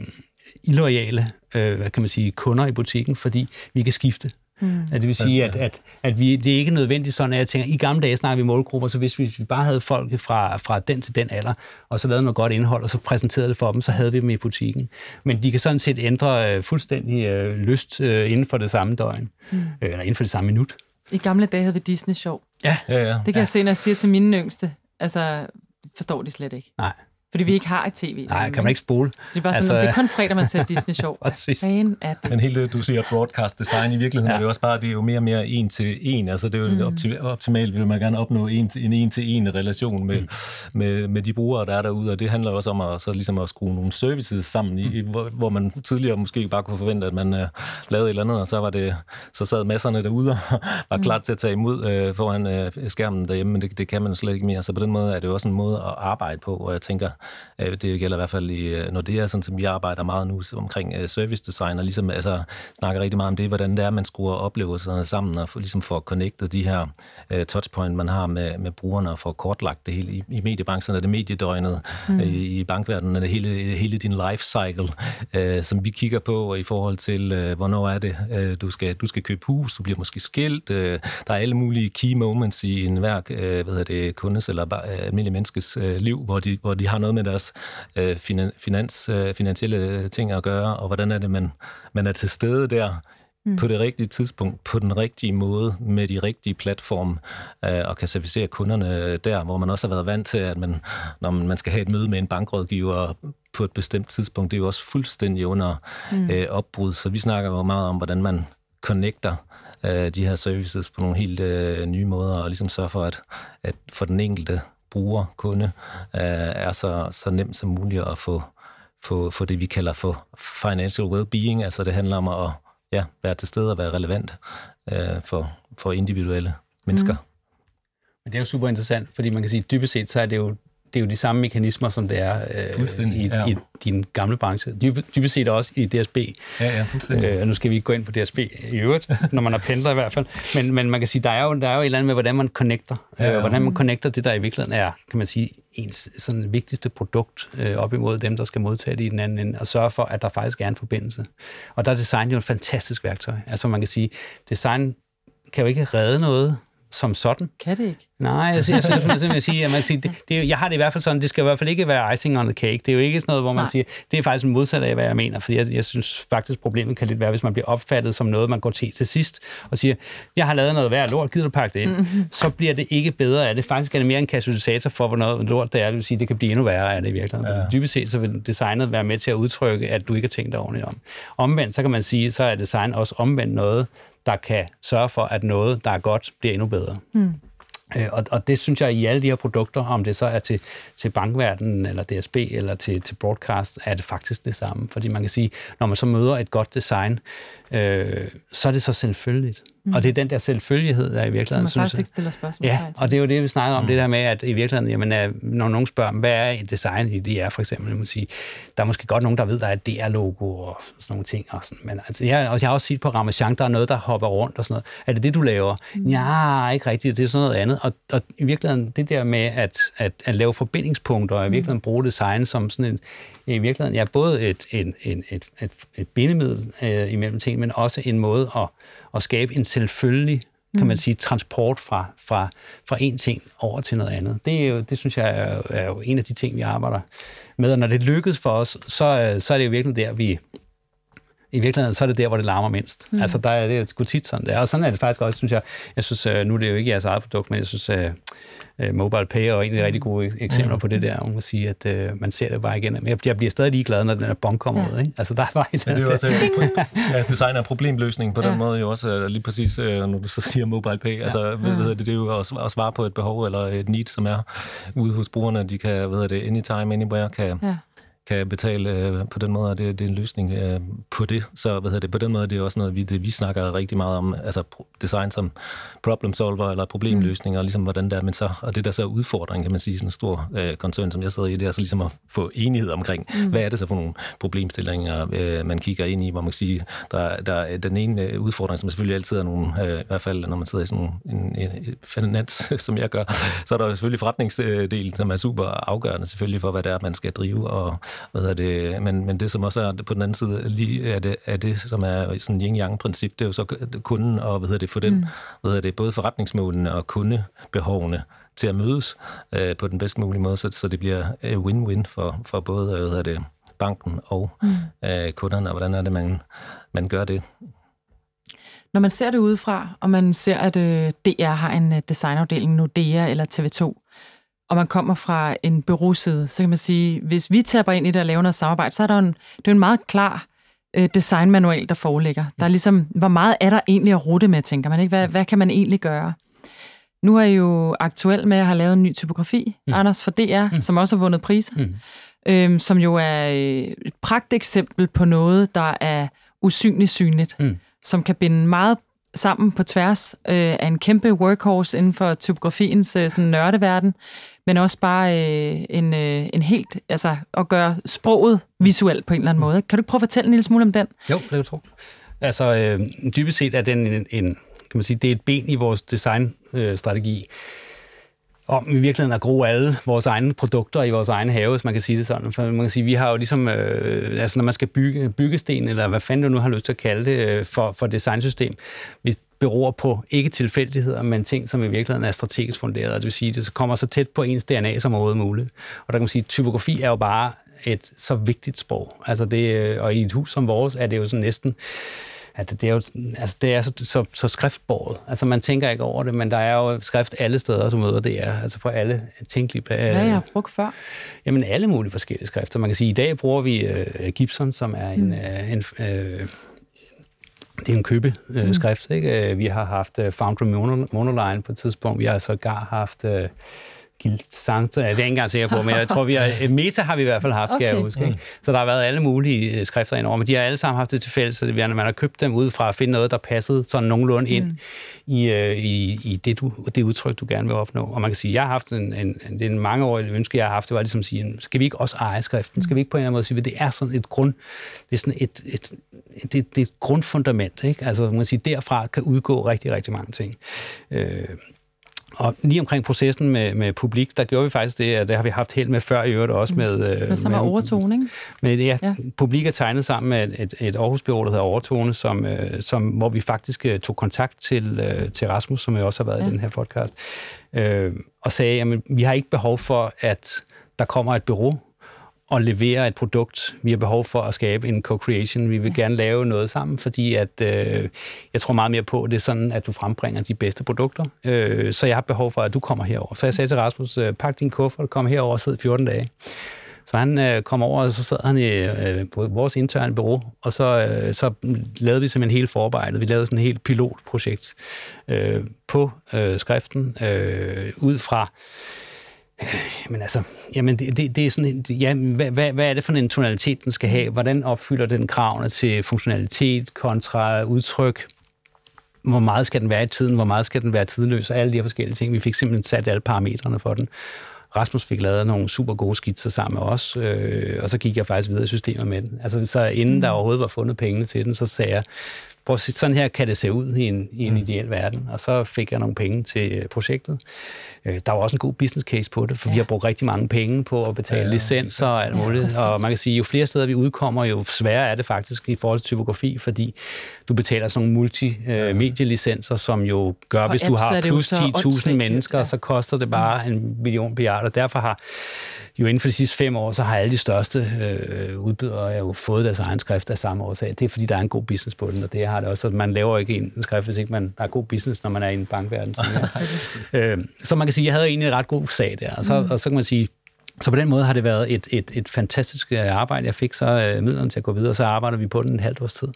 illoyale øh, hvad kan man sige, kunder i butikken, fordi vi kan skifte. Mm. At det vil sige, at, at, at vi, det er ikke nødvendigt sådan, at jeg tænker, i gamle dage snakker vi målgrupper, så hvis vi, hvis vi bare havde folk fra, fra den til den alder, og så lavede noget godt indhold, og så præsenterede det for dem, så havde vi dem i butikken. Men de kan sådan set ændre øh, fuldstændig øh, lyst øh, inden for det samme døgn, mm. øh, eller inden for det samme minut. I gamle dage havde vi Disney Show. Ja. ja, ja. Det kan ja. jeg se, når jeg siger til mine yngste, altså forstår de slet ikke. Nej. Fordi vi ikke har et tv. Nej, kan man ikke spole. Det er bare sådan, altså, det er kun fredag, man ser Disney Show. Fan det. Men hele det, du siger broadcast design, i virkeligheden ja. er det også bare, det er jo mere og mere en til en. Altså det er jo mm. optim- optimalt, vil man gerne opnå en, til, en en til en relation med, mm. med, med de brugere, der er derude, og det handler også om at, så ligesom at skrue nogle services sammen, i, mm. hvor, hvor, man tidligere måske bare kunne forvente, at man uh, lavede et eller andet, og så var det, så sad masserne derude og var klar til at tage imod uh, foran uh, skærmen derhjemme, men det, det kan man slet ikke mere. Så på den måde er det jo også en måde at arbejde på, og jeg tænker, det gælder i hvert fald i, når det er sådan, som vi arbejder meget nu omkring uh, service design, og ligesom altså, snakker rigtig meget om det, hvordan det er, man skruer oplevelserne sammen, og ligesom får connectet de her touchpoint, man har med, med brugerne, og får kortlagt det hele. I, i mediebranchen er det mediedøgnet, mm. i, i bankverdenen er det hele, hele din life cycle, uh, som vi kigger på i forhold til, uh, hvornår er det, uh, du, skal, du skal købe hus, du bliver måske skilt, uh, der er alle mulige key moments i en hver uh, hvad hedder det, kundes eller bare, almindelige menneskes uh, liv, hvor de, hvor de har noget med deres uh, finans, uh, finansielle ting at gøre, og hvordan er det, man, man er til stede der mm. på det rigtige tidspunkt, på den rigtige måde, med de rigtige platforme, øh, og kan servicere kunderne der, hvor man også har været vant til, at man, når man skal have et møde med en bankrådgiver på et bestemt tidspunkt, det er jo også fuldstændig under mm. øh, opbrud. Så vi snakker jo meget om, hvordan man connecter øh, de her services på nogle helt øh, nye måder, og ligesom sørge for, at, at for den enkelte bruger, kunde, øh, er så, så nemt som muligt at få få, få det, vi kalder for financial well-being. Altså det handler om at ja, være til stede og være relevant øh, for, for individuelle mennesker. Mm. Men det er jo super interessant, fordi man kan sige, at dybest set, så er det jo det er jo de samme mekanismer, som det er øh, i, ja. i din gamle branche. Dybest set også i DSB. Ja, ja, fuldstændig. Øh, nu skal vi ikke gå ind på DSB i øvrigt, når man er pendler i hvert fald. Men, men man kan sige, der er jo, der er jo et eller andet med, hvordan man connecter. Ja, ja. Øh, hvordan man connecter det, der i virkeligheden er, kan man sige, ens sådan vigtigste produkt øh, op imod dem, der skal modtage det i den anden ende, og sørge for, at der faktisk er en forbindelse. Og der er design jo et fantastisk værktøj. Altså man kan sige, design kan jo ikke redde noget, som sådan. Kan det ikke? Nej, jeg, jeg, jeg, jeg, jeg, jeg, sige, at man siger, det, det, jeg har det i hvert fald sådan, det skal i hvert fald ikke være icing on the cake. Det er jo ikke sådan noget, hvor man Nej. siger, det er faktisk modsat af, hvad jeg mener, fordi jeg, jeg synes faktisk, problemet kan lidt være, hvis man bliver opfattet som noget, man går til til sidst, og siger, jeg har lavet noget værd lort, gider du pakke det ind? Mm-hmm. Så bliver det ikke bedre af det. Faktisk er det mere en katalysator for, hvor noget lort det er. Det vil sige, det kan blive endnu værre af det i virkeligheden. Ja. Dybest set, så vil designet være med til at udtrykke, at du ikke har tænkt dig ordentligt om. Omvendt, så kan man sige, så er design også omvendt noget, der kan sørge for, at noget, der er godt, bliver endnu bedre. Mm. Øh, og, og det synes jeg i alle de her produkter, om det så er til, til bankverdenen, eller DSB, eller til, til broadcast, er det faktisk det samme. Fordi man kan sige, når man så møder et godt design, øh, så er det så selvfølgeligt. Mm. Og det er den der selvfølgelighed, der i virkeligheden, man faktisk ikke stiller spørgsmål Ja, og det er jo det, vi snakker om, mm. det der med, at i virkeligheden, jamen, når nogen spørger, hvad er et design i DR for eksempel, jeg må sige, der er måske godt nogen, der ved, der er et DR-logo og sådan nogle ting. Og sådan, men altså, jeg, og jeg har også set på Ramachan, der er noget, der hopper rundt og sådan noget. Er det det, du laver? Mm. Ja, ikke rigtigt, det er sådan noget andet. Og, og i virkeligheden, det der med at, at, at lave forbindingspunkter, og i virkeligheden bruge design som sådan en, i virkeligheden, ja, både et, en, en, et, et, et bindemiddel øh, imellem ting, men også en måde at, at skabe en selvfølgelig kan man mm. sige, transport fra, fra, fra en ting over til noget andet. Det, er jo, det synes jeg er, er jo en af de ting, vi arbejder med. Og når det lykkes for os, så, så er det jo virkelig der, vi, i virkeligheden, så er det der, hvor det larmer mindst. Mm. Altså, der er det sgu tit sådan der. Og sådan er det faktisk også, synes jeg. Jeg synes, øh, nu er det jo ikke jeres eget produkt, men jeg synes, uh, Mobile Pay er en af rigtig gode eksempler mm. på det der. Man må sige, at uh, man ser det bare igen. Men jeg, jeg bliver stadig ligeglad, når den er bon kommer ja. ud. Ikke? Altså, der er bare et, ja, det er også, ja, design er problemløsning på den ja. måde jo også, lige præcis, når du så siger Mobile Pay. Altså, ja. ved, ved det, det er jo at, at svare på et behov eller et need, som er ude hos brugerne. De kan, ved det, anytime, anywhere, kan, ja kan betale øh, på den måde, og det, det er en løsning øh, på det. Så hvad hedder det, på den måde det er også noget, vi, det, vi snakker rigtig meget om, altså design som problem solver eller problemløsning, mm. og ligesom hvordan det er, men så, og det der så er udfordring, kan man sige, sådan en stor øh, koncern, som jeg sidder i, det er så ligesom at få enighed omkring, mm. hvad er det så for nogle problemstillinger, øh, man kigger ind i, hvor man kan sige, der, der er den ene øh, udfordring, som selvfølgelig altid er nogle, øh, i hvert fald når man sidder i sådan en, en, en finans, som jeg gør, så er der selvfølgelig forretningsdelen, som er super afgørende selvfølgelig for, hvad det er, man skal drive, og hvad er det, men, men det, som også er på den anden side lige er det, er det som er sådan yin-yang-princip, det er jo så kunden og hvad hedder det, for den, mm. hvad hedder det, både forretningsmålene og kundebehovene til at mødes øh, på den bedst mulige måde, så, så det bliver øh, win-win for, for både hvad hedder det, banken og mm. øh, kunderne, og hvordan er det, man, man gør det. Når man ser det udefra, og man ser, at øh, DR har en øh, designafdeling, Nordea eller TV2, og man kommer fra en bureauside, så kan man sige, hvis vi taber ind i det og laver noget samarbejde, så er der en, det er en meget klar øh, designmanual, der foreligger. Der er ligesom, hvor meget er der egentlig at rute med, tænker man ikke? Hvad, hvad kan man egentlig gøre? Nu er I jo aktuel med at have lavet en ny typografi, mm. Anders, for DR, mm. som også har vundet priser, mm. øhm, som jo er øh, et pragteksempel på noget, der er usynligt synligt, mm. som kan binde meget sammen på tværs øh, af en kæmpe workhorse inden for typografiens øh, sådan nørdeverden, men også bare øh, en, øh, en helt, altså at gøre sproget visuelt på en eller anden måde. Kan du ikke prøve at fortælle en lille smule om den? Jo, det kan jeg tro. Altså, øh, dybest set er den en, en, kan man sige, det er et ben i vores designstrategi. Øh, om i virkeligheden at gro alle vores egne produkter i vores egen have, hvis man kan sige det sådan. For man kan sige, vi har jo ligesom, øh, altså når man skal bygge byggesten, eller hvad fanden du nu har lyst til at kalde det, øh, for, for designsystem, vi beror på ikke tilfældigheder, men ting, som i virkeligheden er strategisk funderet. Det vil sige, det kommer så tæt på ens DNA som overhovedet muligt. Og der kan man sige, at typografi er jo bare et så vigtigt sprog. Altså det, øh, og i et hus som vores er det jo sådan næsten at det er jo altså det er så, så, så skriftbordet. Altså man tænker ikke over det, men der er jo skrift alle steder, som møder det er, altså på alle tænkelige... Hvad har jeg brugt før? Jamen alle mulige forskellige skrifter. Man kan sige, at i dag bruger vi uh, Gibson, som er en, mm. uh, en uh, det er en købeskrift, mm. ikke? Vi har haft Foundry Monoline på et tidspunkt. Vi har sågar haft Gilsante, det er ikke engang sikker på, men jeg tror, vi har, Meta har vi i hvert fald haft, okay. kan jeg huske. Ikke? Så der har været alle mulige øh, skrifter indover, men de har alle sammen haft det til fælles, så man har købt dem ud fra at finde noget, der passede sådan nogenlunde ind mm. i, øh, i, i det, du, det udtryk, du gerne vil opnå. Og man kan sige, jeg har haft en, en, en, det er en mangeårig ønske, jeg har haft, det var ligesom at sige, skal vi ikke også eje skriften? Skal vi ikke på en eller anden måde sige, at det er sådan et grund, det er sådan et, et, et, det, det er et grundfundament, ikke? Altså, man kan sige, derfra kan udgå rigtig, rigtig mange ting. Øh, og lige omkring processen med, med publik, der gjorde vi faktisk det, at det har vi haft held med før i øvrigt også med... Mm. med som er overtone, ikke? Med, ja, ja, publik er tegnet sammen med et, et Aarhus-bureau, der hedder Overtone, som, øh, som, hvor vi faktisk øh, tog kontakt til, øh, til Rasmus, som jo også har været ja. i den her podcast, øh, og sagde, at vi har ikke behov for, at der kommer et bureau, at levere et produkt. Vi har behov for at skabe en co-creation. Vi vil gerne lave noget sammen, fordi at, øh, jeg tror meget mere på, at det er sådan, at du frembringer de bedste produkter. Øh, så jeg har behov for, at du kommer herover. Så jeg sagde til Rasmus, øh, pak din kuffert, kom herover og sid 14 dage. Så han øh, kom over, og så sad han i øh, på vores interne bureau, og så, øh, så lavede vi simpelthen hele forarbejdet. Vi lavede sådan et helt pilotprojekt øh, på øh, skriften, øh, ud fra men altså, jamen det, det, det er sådan, ja, hvad, hvad, hvad er det for en tonalitet, den skal have? Hvordan opfylder den kravene til funktionalitet kontra udtryk? Hvor meget skal den være i tiden? Hvor meget skal den være tidløs? Og alle de her forskellige ting. Vi fik simpelthen sat alle parametrene for den. Rasmus fik lavet nogle super gode skitser sammen med os, øh, og så gik jeg faktisk videre i systemet med den. Altså, så inden der mm. overhovedet var fundet pengene til den, så sagde jeg, prøv at se, sådan her kan det se ud i en, i en mm. ideel verden. Og så fik jeg nogle penge til øh, projektet. Øh, der var også en god business case på det, for ja. vi har brugt rigtig mange penge på at betale ja, licenser og alt muligt. Ja, og man kan sige, jo flere steder vi udkommer, jo sværere er det faktisk i forhold til typografi, fordi du betaler sådan nogle multimedielicenser, som jo gør, og hvis du har plus 10.000 mennesker, ja. så koster det bare en million milliarder. Derfor har jo inden for de sidste fem år, så har alle de største øh, udbydere jo fået deres egen skrift af samme årsag. Det er, fordi der er en god business på den, og det har det også. Man laver ikke en skrift, hvis ikke man har god business, når man er i en bankverden. øh, så man kan sige, at jeg havde egentlig en ret god sag der. Og så, mm. og så kan man sige, så på den måde har det været et, et, et fantastisk øh, arbejde. Jeg fik så øh, midlerne til at gå videre, og så arbejder vi på den en halvt års tid.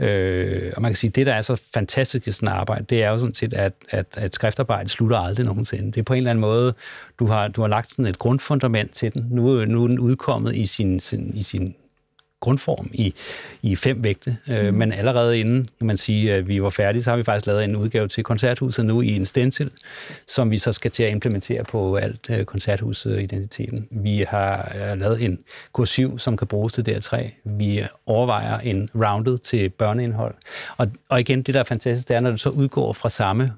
Øh, og man kan sige, at det, der er så fantastisk i sådan et arbejde, det er jo sådan set, at, at, at skriftarbejde slutter aldrig nogensinde. Det er på en eller anden måde, du har, du har lagt sådan et grundfundament til den. Nu, nu er den udkommet i sin, sin, i sin grundform i, i fem vægte. Øh, mm. men allerede inden kan man sige, at vi var færdige, så har vi faktisk lavet en udgave til koncerthuset nu i en stencil, som vi så skal til at implementere på alt uh, koncerthusidentiteten. Vi har uh, lavet en kursiv, som kan bruges til DR3. Vi overvejer en rounded til børneindhold. Og, og igen, det der er fantastisk, det er, når det så udgår fra samme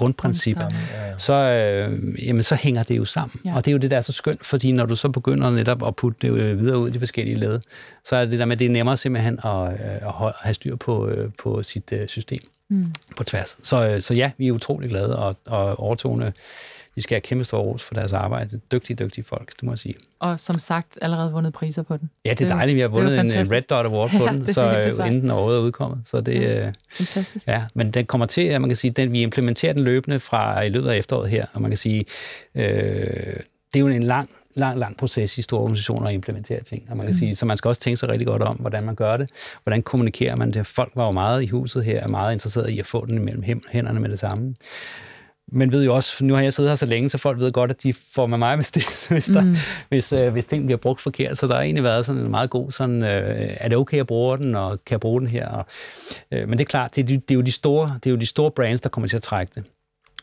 grundprincip, ja, ja. så, øh, jamen, så hænger det jo sammen. Ja. Og det er jo det, der er så skønt, fordi når du så begynder netop at putte det øh, videre ud i de forskellige led, så er det der med, det er nemmere simpelthen at, øh, at have styr på, øh, på sit system. mm. på tværs. Så, så ja, vi er utrolig glade, og, og overtogene vi skal have kæmpe stor ros for deres arbejde. Dygtige, dygtige folk, det må jeg sige. Og som sagt, allerede vundet priser på den. Ja, det er dejligt. Vi har vundet en Red Dot Award på ja, den, så øh, inden den overhovedet er udkommet. Så det, ja, øh, fantastisk. Ja, men den kommer til, at man kan sige, den, vi implementerer den løbende fra i løbet af efteråret her, og man kan sige, øh, det er jo en lang lang, lang proces i store organisationer at implementere ting. Og man kan mm. sige, så man skal også tænke sig rigtig godt om, hvordan man gør det. Hvordan kommunikerer man det? Folk var jo meget i huset her, og meget interesseret i at få den imellem hænderne med det samme men ved jo også, nu har jeg siddet her så længe, så folk ved godt, at de får med mig, hvis, det, hvis, der, mm. hvis, øh, hvis ting bliver brugt forkert. Så der har egentlig været sådan en meget god, sådan, øh, er det okay at bruge den, og kan jeg bruge den her? Og, øh, men det er klart, det, det, er jo de store, det er jo de store brands, der kommer til at trække det.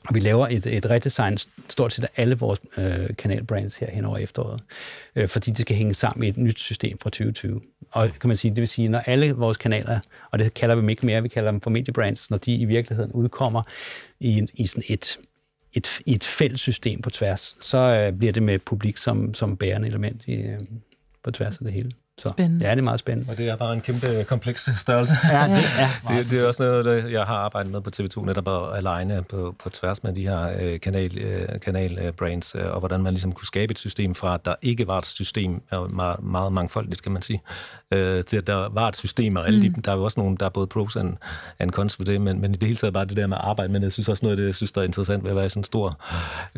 Og vi laver et, et redesign stort set af alle vores øh, kanalbrands her hen over efteråret, øh, fordi det skal hænge sammen i et nyt system fra 2020. Og kan man sige, det vil sige, når alle vores kanaler, og det kalder vi dem ikke mere, vi kalder dem for mediebrands, når de i virkeligheden udkommer i, en, i sådan et, et, et fælles system på tværs, så øh, bliver det med publik som, som bærende element i, øh, på tværs af det hele. Så, spændende. Ja, det er meget spændende. Og det er bare en kæmpe kompleks størrelse. Ja, det er. det, det er også noget, der jeg har arbejdet med på TV2, netop at aligne på, på tværs med de her øh, kanal, øh, kanalbrands, øh, og hvordan man ligesom kunne skabe et system fra, at der ikke var et system, meget, meget mangfoldigt, kan man sige, øh, til at der var et system, og alle mm. de, der er jo også nogle, der er både pros og en cons for det, men, men i det hele taget bare det der med at arbejde, men jeg synes også noget af det, jeg synes, der er interessant ved at være i sådan en stor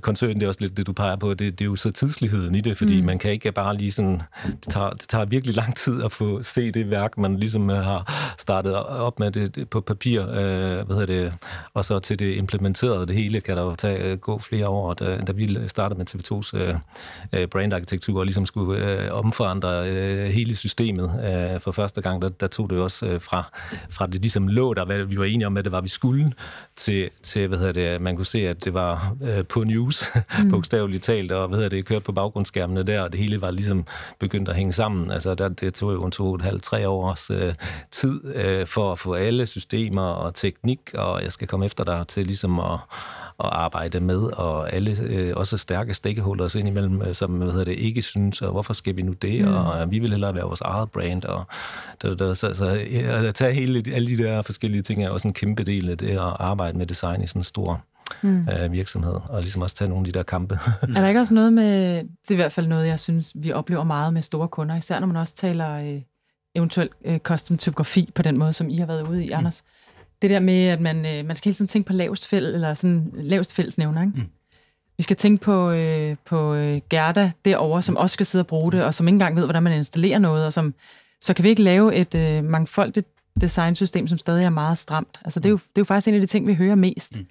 koncern, det er også lidt det, du peger på, det, det er jo så tidsligheden i det, fordi mm. man kan ikke bare lige sådan, det tager, det tager virkelig lang tid at få se det værk, man ligesom øh, har startet op med det, det på papir, øh, hvad hedder det, og så til det implementerede det hele, kan der jo tage, øh, gå flere år, da, da vi startede med TV2's øh, øh, brandarkitektur og ligesom skulle øh, omforandre øh, hele systemet øh, for første gang, der, der tog det jo også øh, fra, fra det ligesom lå der, hvad vi var enige om, at det var, vi skulle, til, til hvad hedder det, man kunne se, at det var øh, på news, mm. bogstaveligt talt, og hvad hedder det, kørte på baggrundsskærmene der, og det hele var ligesom begyndt at hænge sammen. Altså, der, det tog jo en to et halvt, tre års øh, tid øh, for at få alle systemer og teknik, og jeg skal komme efter dig til ligesom at, at arbejde med, og alle øh, også stærke stakeholders indimellem, øh, som hvad hedder det, ikke synes, og hvorfor skal vi nu det, mm. og øh, vi vil hellere være vores eget brand, og der, der, så, så at tage hele, alle de der forskellige ting er også en kæmpe del af det at arbejde med design i sådan en stor mm. øh, virksomhed, og ligesom også tage nogle af de der kampe. er der ikke også noget med, det er i hvert fald noget, jeg synes, vi oplever meget med store kunder, især når man også taler øh, eventuelt øh, custom typografi på den måde, som I har været ude i, mm. Anders. Det der med, at man, øh, man skal hele tiden tænke på lavest fæld, eller sådan lavest fællesnævner, ikke? Mm. Vi skal tænke på, øh, på øh, Gerda derovre, som også skal sidde og bruge det, og som ikke engang ved, hvordan man installerer noget, og som, så kan vi ikke lave et øh, mangfoldigt designsystem, som stadig er meget stramt. Altså, det er, jo, det er jo faktisk en af de ting, vi hører mest. Mm.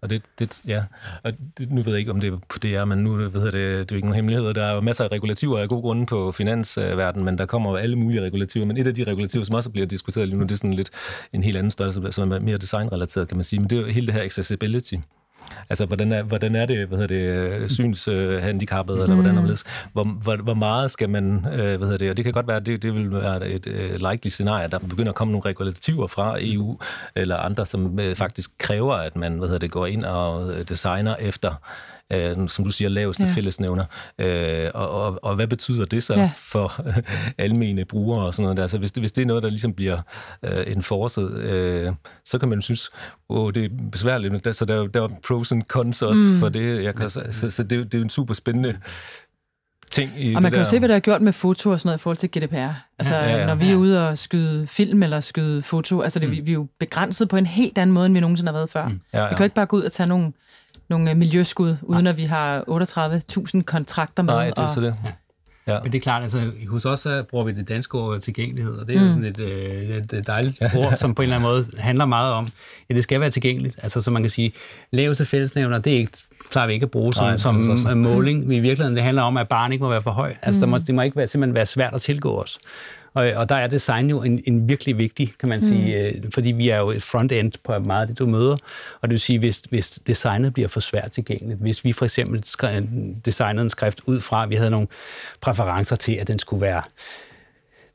Og det, det ja, og det, nu ved jeg ikke, om det er på DR, men nu ved jeg, det, det er jo ikke nogen hemmelighed. Der er jo masser af regulativer af gode grunde på finansverdenen, men der kommer jo alle mulige regulativer. Men et af de regulativer, som også bliver diskuteret lige nu, det er sådan lidt en helt anden størrelse, som er mere designrelateret, kan man sige. Men det er jo hele det her accessibility. Altså, hvordan er, hvordan er det, hvad hedder det, synshandicappet, mm. eller hvordan er det, hvor, hvor, hvor meget skal man, øh, hvad hedder det, og det kan godt være, det, det vil være et uh, likely scenarie, der begynder at komme nogle regulativer fra EU, eller andre, som uh, faktisk kræver, at man, hvad hedder det, går ind og designer efter øh, som du siger, laveste ja. fællesnævner. Øh, og, og, og hvad betyder det så ja. for almene brugere og sådan noget der? Så hvis det, hvis det er noget, der ligesom bliver øh, enforcet, øh, så kan man synes, åh, det er besværligt, men der, så der, der er pros and cons også mm. for det. Jeg kan, så, så, så det, det er en super spændende ting i Og man kan jo se, hvad der er gjort med foto og sådan noget i forhold til GDPR. Altså, ja, ja, ja. når vi er ude og skyde film eller skyde foto, altså det, mm. vi, vi er jo begrænset på en helt anden måde, end vi nogensinde har været før. Mm. Ja, ja. Vi kan jo ikke bare gå ud og tage nogle nogle øh, miljøskud, uden at vi har 38.000 kontrakter med. Nej, det er og, så det. Ja. Men det er klart, altså hos os så bruger vi det danske ord tilgængelighed, og det er mm. jo sådan et, øh, et, dejligt ord, som på en eller anden måde handler meget om, at det skal være tilgængeligt. Altså så man kan sige, laveste fællesnævner, det er ikke plejer vi ikke at bruge som, Nej, som så. måling. I virkeligheden, det handler om, at barn ikke må være for høj. Altså, mm. der må, det må ikke være, simpelthen være svært at tilgå os. Og, og der er design jo en, en virkelig vigtig, kan man sige, mm. øh, fordi vi er jo et front-end på meget af det, du møder. Og det vil sige, hvis, hvis designet bliver for svært tilgængeligt, hvis vi for eksempel skrev, designede en skrift ud fra, at vi havde nogle præferencer til, at den skulle være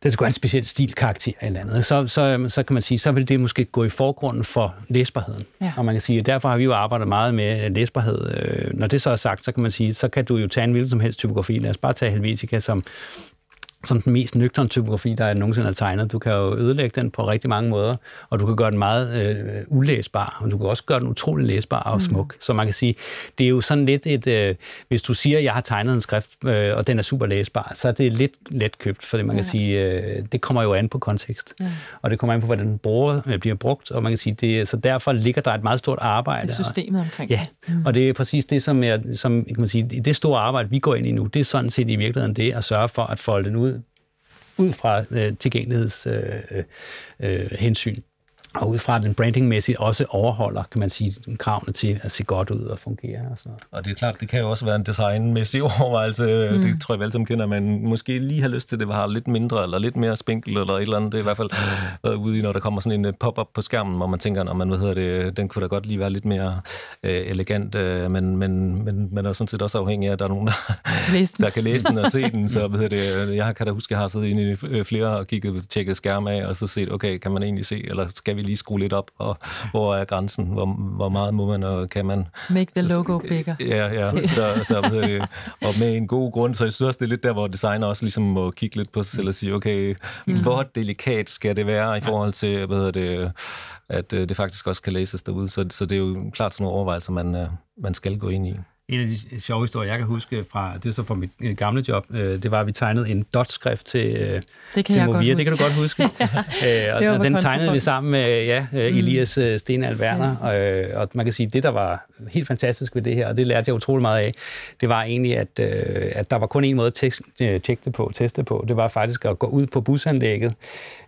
den skulle have en speciel stilkarakter eller andet, så, så, så kan man sige, så vil det måske gå i forgrunden for læsbarheden. Ja. Og man kan sige, derfor har vi jo arbejdet meget med læsbarhed. Øh, når det så er sagt, så kan man sige, så kan du jo tage en hvilken som helst typografi. Lad os bare tage Helvetica som som den mest nøgterne typografi, der er nogensinde er tegnet. Du kan jo ødelægge den på rigtig mange måder, og du kan gøre den meget øh, ulæsbar, og du kan også gøre den utrolig læsbar og mm. smuk. Mm. Så man kan sige, det er jo sådan lidt et, øh, hvis du siger, at jeg har tegnet en skrift, øh, og den er super læsbar, så er det lidt let købt, fordi man kan ja. sige, øh, det kommer jo an på kontekst, ja. og det kommer an på, hvordan den bruger, øh, bliver brugt, og man kan sige, det, så derfor ligger der et meget stort arbejde. Det systemet omkring Ja, mm. og det er præcis det, som, er, som kan man sige, det store arbejde, vi går ind i nu, det er sådan set i virkeligheden det, at sørge for at folde den ud ud fra øh, tilgængelighedshensyn. Øh, øh, hensyn og ud fra den brandingmæssigt også overholder, kan man sige, kravene til at se godt ud og fungere og sådan noget. Og det er klart, det kan jo også være en designmæssig overvejelse. Mm. Det tror jeg vel som kender, man måske lige har lyst til, at det var lidt mindre, eller lidt mere spinkel, eller et eller andet. Det er i hvert fald været ude i, når der kommer sådan en øh, pop-up på skærmen, hvor man tænker, når man hvad hedder det, den kunne da godt lige være lidt mere øh, elegant, øh, men, men, men man er sådan set også afhængig af, at der er nogen, der, der kan læse den og se den. Så hvad hedder det, jeg kan da huske, at jeg har siddet inde i øh, flere og kigget, tjekket skærme af, og så set, okay, kan man egentlig se, eller skal vi lige skrue lidt op, og hvor er grænsen, hvor, hvor meget må man, og kan man... Make the logo bigger. Ja, ja, så, så og med en god grund, så jeg synes også, det er lidt der, hvor designer også ligesom må kigge lidt på sig selv og sige, okay, mm. hvor delikat skal det være i forhold til, hvad det, at øh, det faktisk også kan læses derude, så, så det er jo klart sådan nogle overvejelser, man, øh, man skal gå ind i. En af de sjove historier, jeg kan huske fra, det er så fra mit øh, gamle job, øh, det var, at vi tegnede en dot-skrift til, øh, det kan til Movia. Det kan du godt huske. øh, og den tegnede vi sammen med ja, mm. Elias mm. Stenald Werner, yes. og, og man kan sige, det der var helt fantastisk ved det her, og det lærte jeg utrolig meget af, det var egentlig, at, at der var kun en måde at tjekke det på, teste på. Det var faktisk at gå ud på busanlægget,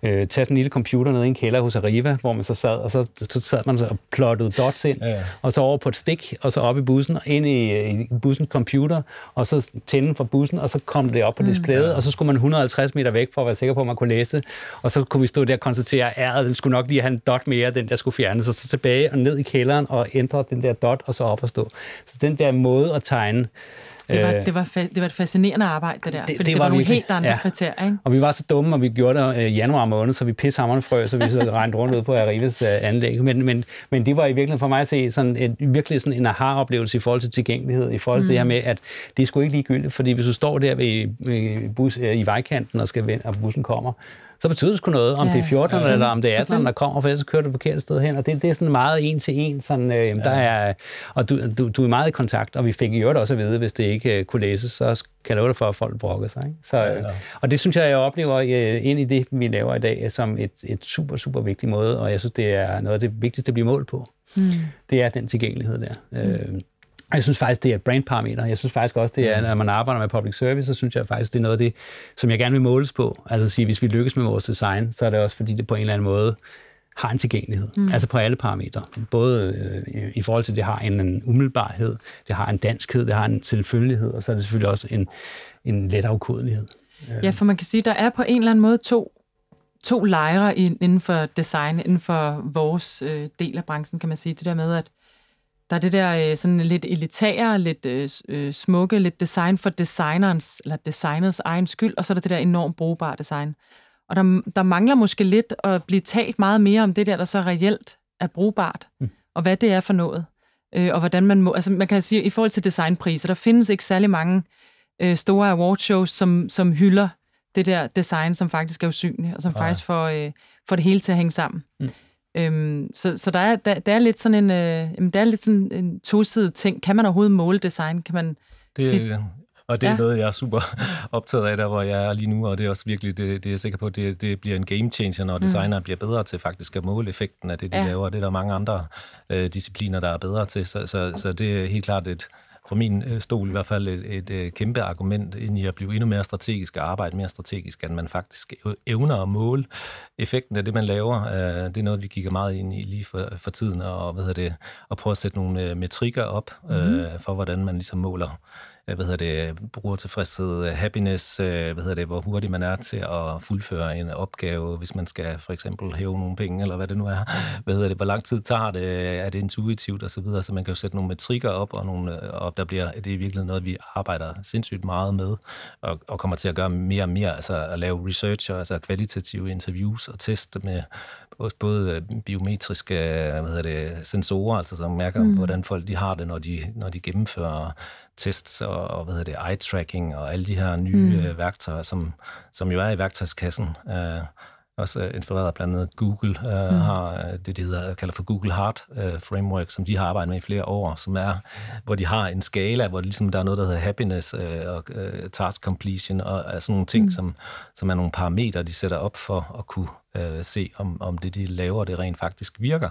tage sådan en lille computer ned i en kælder hos Arriva, hvor man så sad, og så, så sad man og plottede dots ind, ja. og så over på et stik, og så op i bussen, og ind i i bussens computer, og så tænde for bussen, og så kom det op på mm. displayet, mm. og så skulle man 150 meter væk for at være sikker på, at man kunne læse, og så kunne vi stå der og konstatere, at den skulle nok lige have en dot mere, den der skulle fjernes, og så tilbage og ned i kælderen og ændre den der dot, og så op og stå. Så den der måde at tegne det var, øh, det, var fa- det var et fascinerende arbejde, det der. Det, fordi det, det var, var nogle helt andre ja. kriterier, ikke? Og vi var så dumme, og vi gjorde det i øh, januar måned, så vi pissehammerne frø, så vi så regnede rundt ud på Arrives uh, anlæg. Men, men, men det var i virkeligheden for mig at se sådan et, virkelig sådan en aha-oplevelse i forhold til tilgængelighed, i forhold til mm. det her med, at det er sgu ikke ligegyldigt, fordi hvis du står der ved, ved bus, i vejkanten og, skal vende, og bussen kommer, så betyder det sgu noget, om ja, det er 14 eller om det er 18, der kommer, for ellers så kører du forkert sted hen. Og det, det er sådan meget en til en. Sådan, øh, ja. der er, og du, du, du er meget i kontakt, og vi fik jo også at vide, hvis det ikke øh, kunne læses, så kan jeg love dig for, at folk brokker sig. Ikke? Så, ja, ja. Og det synes jeg, jeg oplever øh, ind i det, vi laver i dag, som et, et super, super vigtig måde, og jeg synes, det er noget af det vigtigste at blive målt på. Mm. Det er den tilgængelighed der. Mm. Øh, jeg synes faktisk, det er et brandparameter. Jeg synes faktisk også, det er, mm. når man arbejder med public service, så synes jeg faktisk, det er noget af det, som jeg gerne vil måles på. Altså at sige, hvis vi lykkes med vores design, så er det også, fordi det på en eller anden måde har en tilgængelighed. Mm. Altså på alle parametre. Både øh, i forhold til, at det har en, en umiddelbarhed, det har en danskhed, det har en selvfølgelighed, og så er det selvfølgelig også en, en let afkodelighed. Ja, for man kan sige, der er på en eller anden måde to, to lejre inden for design, inden for vores øh, del af branchen, kan man sige. Det der med, at der er det der øh, sådan lidt elitære, lidt øh, øh, smukke, lidt design for designerens, eller designers egen skyld, og så er der det der enormt brugbare design. Og der, der mangler måske lidt at blive talt meget mere om det der, der så reelt er brugbart, mm. og hvad det er for noget. Øh, og hvordan man må, altså man kan sige, i forhold til designpriser, der findes ikke særlig mange øh, store awardshows, som, som hylder det der design, som faktisk er usynligt, og som ja. faktisk får, øh, får det hele til at hænge sammen. Mm. Øhm, så så der, er, der, der er lidt sådan en, øh, der er lidt sådan en tosidig ting. Kan man overhovedet måle design? Kan man det, sige, og det er ja. noget, jeg er super optaget af, der hvor jeg er lige nu, og det er også virkelig, det, det er jeg sikker på, det, det bliver en game changer, når mm. designere bliver bedre til faktisk at måle effekten af det, de ja. laver. Det er der mange andre øh, discipliner, der er bedre til, så, så, så det er helt klart et, for min øh, stol i hvert fald et, et, øh, kæmpe argument ind i at blive endnu mere strategisk og arbejde mere strategisk, at man faktisk evner at måle effekten af det, man laver. Øh, det er noget, vi kigger meget ind i lige for, for tiden, og, hvad hedder det, og prøve at sætte nogle metrikker op mm. for, hvordan man ligesom måler Øh, hvad hedder det, brugertilfredshed, happiness, øh, hvad hedder det, hvor hurtigt man er til at fuldføre en opgave, hvis man skal for eksempel hæve nogle penge, eller hvad det nu er. Hvad hedder det, hvor lang tid tager det, er det intuitivt og så videre, så man kan jo sætte nogle metrikker op, og, nogle, og der bliver, det er virkelig noget, vi arbejder sindssygt meget med, og, og kommer til at gøre mere og mere, altså at lave research, altså kvalitative interviews og teste med både biometriske hvad hedder det, sensorer, altså som mærker, mm. hvordan folk de har det, når de, når de gennemfører tests og, og hvad hedder det, eye-tracking og alle de her nye mm. værktøjer, som, som jo er i værktøjskassen. Uh, også uh, inspireret blandt andet Google, uh, mm. har det, de hedder, kalder for Google Heart uh, Framework, som de har arbejdet med i flere år, som er, hvor de har en skala, hvor ligesom der er noget, der hedder happiness uh, og uh, task completion, og uh, sådan nogle ting, mm. som, som er nogle parametre, de sætter op for at kunne uh, se, om, om det, de laver, det rent faktisk virker.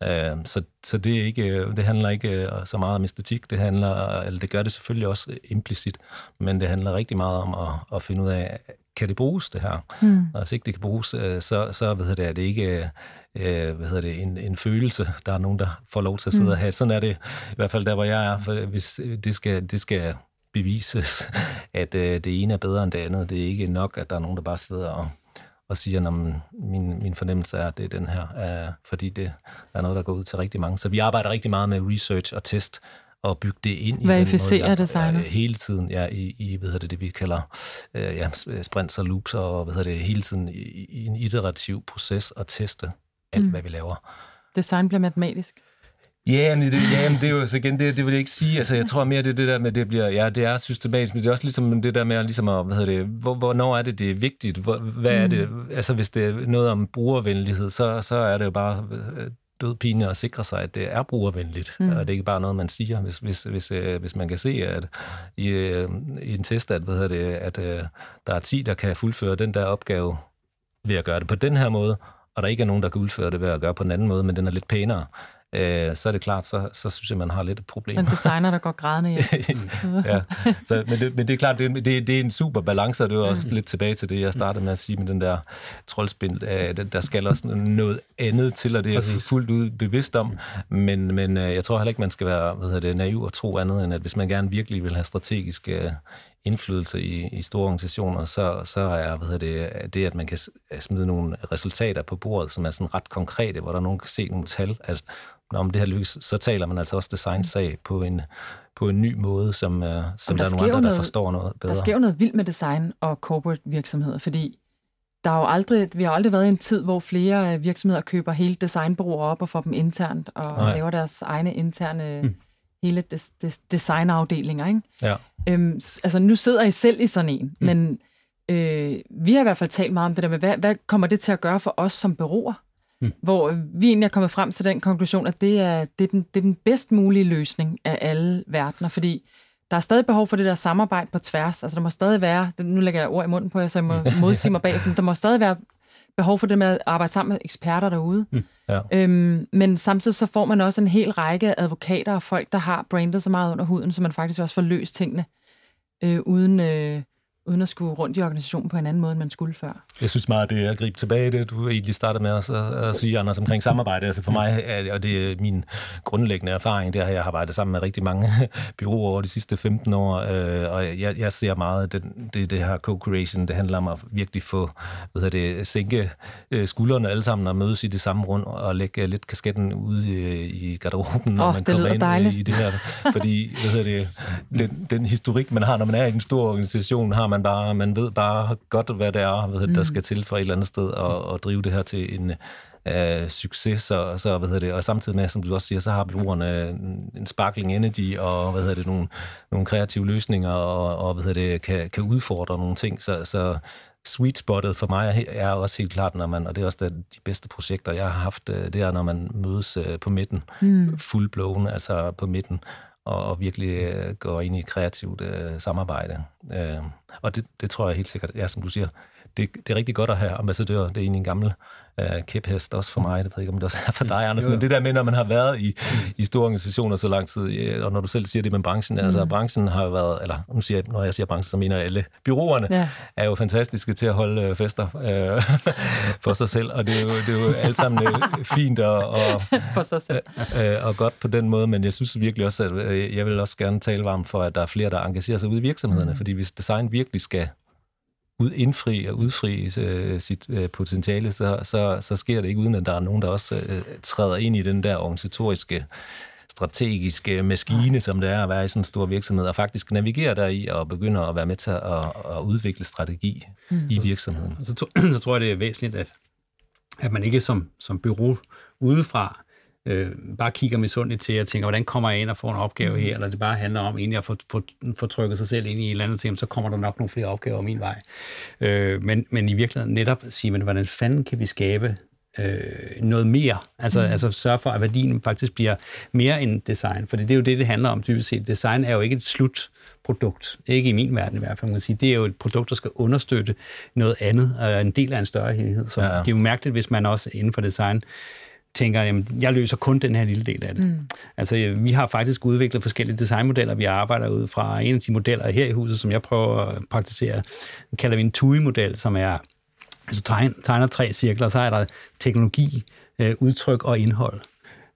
Uh, så, så det, er ikke, det handler ikke så meget om æstetik, det handler, eller det gør det selvfølgelig også implicit, men det handler rigtig meget om at, at finde ud af, kan det bruges, det her? Mm. Og hvis ikke det kan bruges, øh, så, så hvad hedder det, er det ikke øh, hvad hedder det, en, en følelse, der er nogen, der får lov til at sidde mm. og have. Sådan er det i hvert fald der, hvor jeg er. For hvis det skal, det skal bevises, at øh, det ene er bedre end det andet. Det er ikke nok, at der er nogen, der bare sidder og, og siger, at min, min fornemmelse er, at det er den her, øh, fordi det er noget, der går ud til rigtig mange. Så vi arbejder rigtig meget med research og test, og bygge det ind i Verificere den designet. Ja, hele tiden, ja, i, i hvad hedder det, det vi kalder øh, ja, sprints og loops, og hvad hedder det, hele tiden i, i en iterativ proces at teste alt, mm. hvad vi laver. Design bliver matematisk. Ja, men det, ja, men det er jo så igen, det, det vil jeg ikke sige. Altså, jeg tror mere, det er det der med, det bliver, ja, det er systematisk, men det er også ligesom det der med, ligesom at, hvad hedder det, hvor, hvornår er det, det er vigtigt? Hvor, hvad mm. er det? Altså, hvis det er noget om brugervenlighed, så, så er det jo bare øh, død pine at sikre sig, at det er brugervenligt, mm. og det er ikke bare noget, man siger. Hvis, hvis, hvis, øh, hvis man kan se, at i, øh, i en test, at, hvad det, at øh, der er 10, der kan fuldføre den der opgave ved at gøre det på den her måde, og der ikke er nogen, der kan udføre det ved at gøre på den anden måde, men den er lidt pænere, øh, så er det klart, så, så synes jeg, man har lidt et problem. En designer, der går grædende hjem. ja, så, men, det, men det er klart, det, det, det er en super balance, og det er også mm. lidt tilbage til det, jeg startede med at sige med den der troldspind. Øh, der skal også noget andet til, og det er jeg fuldt ud bevidst om, men, men øh, jeg tror heller ikke, man skal være hvad hedder det, naiv og tro andet, end at hvis man gerne virkelig vil have strategisk øh, indflydelse i, i store organisationer, så, så er hvad det, det, at man kan smide nogle resultater på bordet, som er sådan ret konkrete, hvor der er nogen kan se nogle tal, at om det her lykkes, så taler man altså også design-sag på en, på en ny måde, som, uh, som der, der er nogle andre, noget, der forstår noget bedre. Der sker jo noget vildt med design og corporate virksomheder, fordi der er jo aldrig, vi har aldrig været i en tid, hvor flere virksomheder køber hele designbureauer op og får dem internt, og Nej. laver deres egne interne mm. Hele des, des, designafdelinger. Ikke? Ja. Øhm, altså nu sidder I selv i sådan en, mm. men øh, vi har i hvert fald talt meget om det der med, hvad, hvad kommer det til at gøre for os som bureauer? Mm. Hvor vi egentlig er kommet frem til den konklusion, at det er, det, er den, det er den bedst mulige løsning af alle verdener, fordi der er stadig behov for det der samarbejde på tværs. Altså der må stadig være, nu lægger jeg ord i munden på jer, så jeg må modsige mig bag, der må stadig være behov for det med at arbejde sammen med eksperter derude. Mm, ja. øhm, men samtidig så får man også en hel række advokater og folk, der har brandet så meget under huden, så man faktisk også får løst tingene øh, uden, øh, uden at skulle rundt i organisationen på en anden måde, end man skulle før. Jeg synes meget, det er at gribe tilbage det, du egentlig startede med at, at sige, Anders, omkring samarbejde. Altså for mig, er, og det er min grundlæggende erfaring, det har jeg arbejdet sammen med rigtig mange byråer over de sidste 15 år, øh, og jeg, jeg ser meget, det, det, det her co-creation, det handler om at virkelig få, hvad det, sænke øh, skuldrene alle sammen og mødes i det samme rund og lægge lidt kasketten ud i, i garderoben, når oh, man kommer ind dejligt. i det her. Fordi, hvad det, den, den historik, man har, når man er i en stor organisation, har man bare, man ved bare godt, hvad det er, hvad det, der mm. skal til for et eller andet sted at, at drive det her til en uh, succes, så, så hvad hedder det, og samtidig med, som du også siger, så har brugerne en sparkling energy, og hvad hedder det, nogle, nogle kreative løsninger, og, og hvad hedder det, kan, kan udfordre nogle ting, så, så sweet spottet for mig er også helt klart, når man, og det er også de bedste projekter, jeg har haft, øh, det er, når man mødes øh, på midten, mm. full altså på midten, og, og virkelig øh, går ind i kreativt øh, samarbejde. Øh, og det, det tror jeg helt sikkert, ja, som du siger, det, det er rigtig godt at have ambassadører. Det er egentlig en gammel uh, kæphest også for mig. Det ved ikke, om det også er for dig, Anders. Men det der med, når man har været i, i store organisationer så lang tid, og når du selv siger det med branchen, altså, mm. altså branchen har været, eller nu siger jeg, når jeg siger branchen, så mener jeg alle byråerne, ja. er jo fantastiske til at holde uh, fester uh, for sig selv. Og det er jo, det er jo alt sammen uh, fint og, og, for sig selv. Uh, og godt på den måde, men jeg synes virkelig også, at jeg vil også gerne tale varmt for, at der er flere, der engagerer sig ude i virksomhederne, mm. fordi hvis design virkelig skal ud, indfri og udfri øh, sit øh, potentiale, så, så, så sker det ikke uden, at der er nogen, der også øh, træder ind i den der organisatoriske strategiske maskine, som det er at være i sådan en stor virksomhed, og faktisk navigere der i og begynder at være med til at, at udvikle strategi mm. i virksomheden. Så, så, så tror jeg, det er væsentligt, at at man ikke som, som bureau udefra øh, bare kigger misundeligt til og tænker, hvordan kommer jeg ind og får en opgave her, eller det bare handler om egentlig at få, få, få trykket sig selv ind i et eller andet ting, så kommer der nok nogle flere opgaver min vej. Øh, men, men i virkeligheden netop sige, men hvordan fanden kan vi skabe øh, noget mere. Altså, mm. altså sørge for, at værdien faktisk bliver mere end design. For det er jo det, det handler om typisk set. Design er jo ikke et slutprodukt. Ikke i min verden i hvert fald, man kan sige. Det er jo et produkt, der skal understøtte noget andet, og en del af en større helhed. Så ja. det er jo mærkeligt, hvis man også inden for design tænker, jamen, jeg løser kun den her lille del af det. Mm. Altså, vi har faktisk udviklet forskellige designmodeller, vi arbejder ud fra. En af de modeller her i huset, som jeg prøver at praktisere, kalder vi en TUI-model, som er Altså tegner, tegner tre cirkler, så er der teknologi, øh, udtryk og indhold.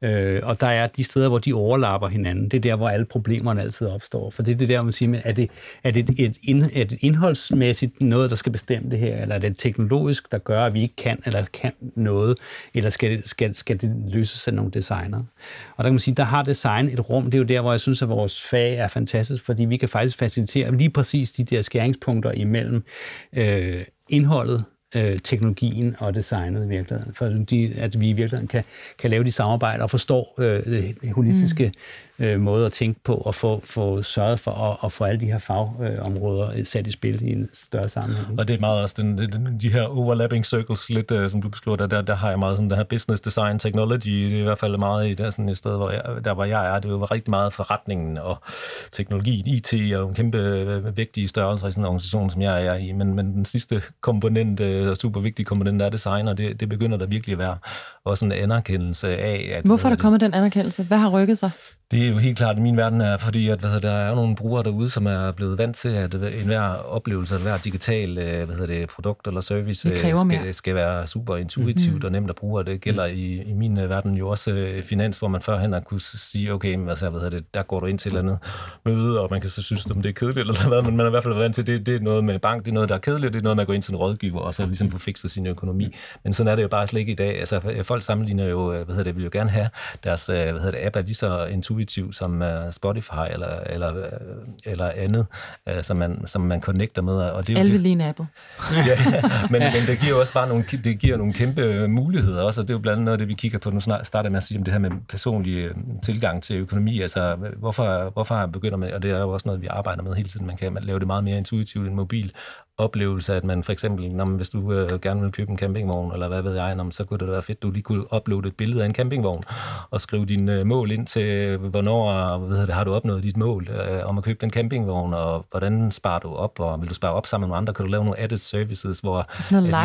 Øh, og der er de steder, hvor de overlapper hinanden. Det er der, hvor alle problemerne altid opstår. For det er det der, man siger, er det, er det et, ind, er det indholdsmæssigt noget, der skal bestemme det her, eller er det teknologisk, der gør, at vi ikke kan eller kan noget, eller skal det, skal, skal det løses af nogle designer? Og der kan man sige, der har design et rum. Det er jo der, hvor jeg synes, at vores fag er fantastisk, fordi vi kan faktisk facilitere lige præcis de der skæringspunkter imellem øh, indholdet, øh, teknologien og designet i virkeligheden. For de, at vi i virkeligheden kan, kan lave de samarbejder og forstå øh, holistiske mm øh, måder at tænke på og få, få sørget for at, at få alle de her fagområder øh, sat i spil i en større sammenhæng. Og det er meget også den, de her overlapping circles, lidt øh, som du beskriver, der, der, der har jeg meget sådan, der her business design technology, det er i hvert fald meget i der, sådan et sted, hvor jeg, der hvor jeg er, det er jo rigtig meget forretningen og teknologien, IT og en kæmpe øh, vigtige størrelser i sådan en organisation, som jeg er i, men, men den sidste komponent øh, Øh, super vigtig komponent er design, og det, det begynder der virkelig at være også en anerkendelse af. At, Hvorfor er der kommet den anerkendelse? Hvad har rykket sig? Det er jo helt klart, at min verden er, fordi at, hvad der er nogle brugere derude, som er blevet vant til, at enhver oplevelse, at hver digital øh, hvad hedder det, produkt eller service øh, skal, skal være super intuitivt mm-hmm. og nemt at bruge, og det gælder i, i min verden jo også finans, hvor man førhen har kunne sige, okay, men hvad, hvad hedder det, der går du ind til et eller andet møde, og man kan så synes, om det er kedeligt eller hvad, men man er i hvert fald vant til, det, det er noget med bank, det er noget, der er kedeligt, det er noget med at gå ind til en rådgiver, og så ligesom få fikset sin økonomi. Men sådan er det jo bare slet ikke i dag. Altså, folk sammenligner jo, hvad hedder det, vil jo gerne have deres hvad hedder det, app er lige så intuitiv som Spotify eller, eller, eller andet, som man, som man connecter med. Og det er Alle lige Apple. ja, men, men det giver også bare nogle, det giver nogle kæmpe muligheder også, og det er jo blandt andet noget af det, vi kigger på. Nu starter med at sige om det her med personlig tilgang til økonomi. Altså, hvorfor, hvorfor begynder man, og det er jo også noget, vi arbejder med hele tiden, man kan lave det meget mere intuitivt end mobil, oplevelse, at man for eksempel, når man, hvis du øh, gerne vil købe en campingvogn, eller hvad ved jeg, når man, så kunne det være fedt, at du lige kunne uploade et billede af en campingvogn, og skrive dine øh, mål ind til, hvornår hvad det, har du opnået dit mål øh, om at købe den campingvogn, og hvordan sparer du op, og vil du spare op sammen med andre, kan du lave nogle added services, hvor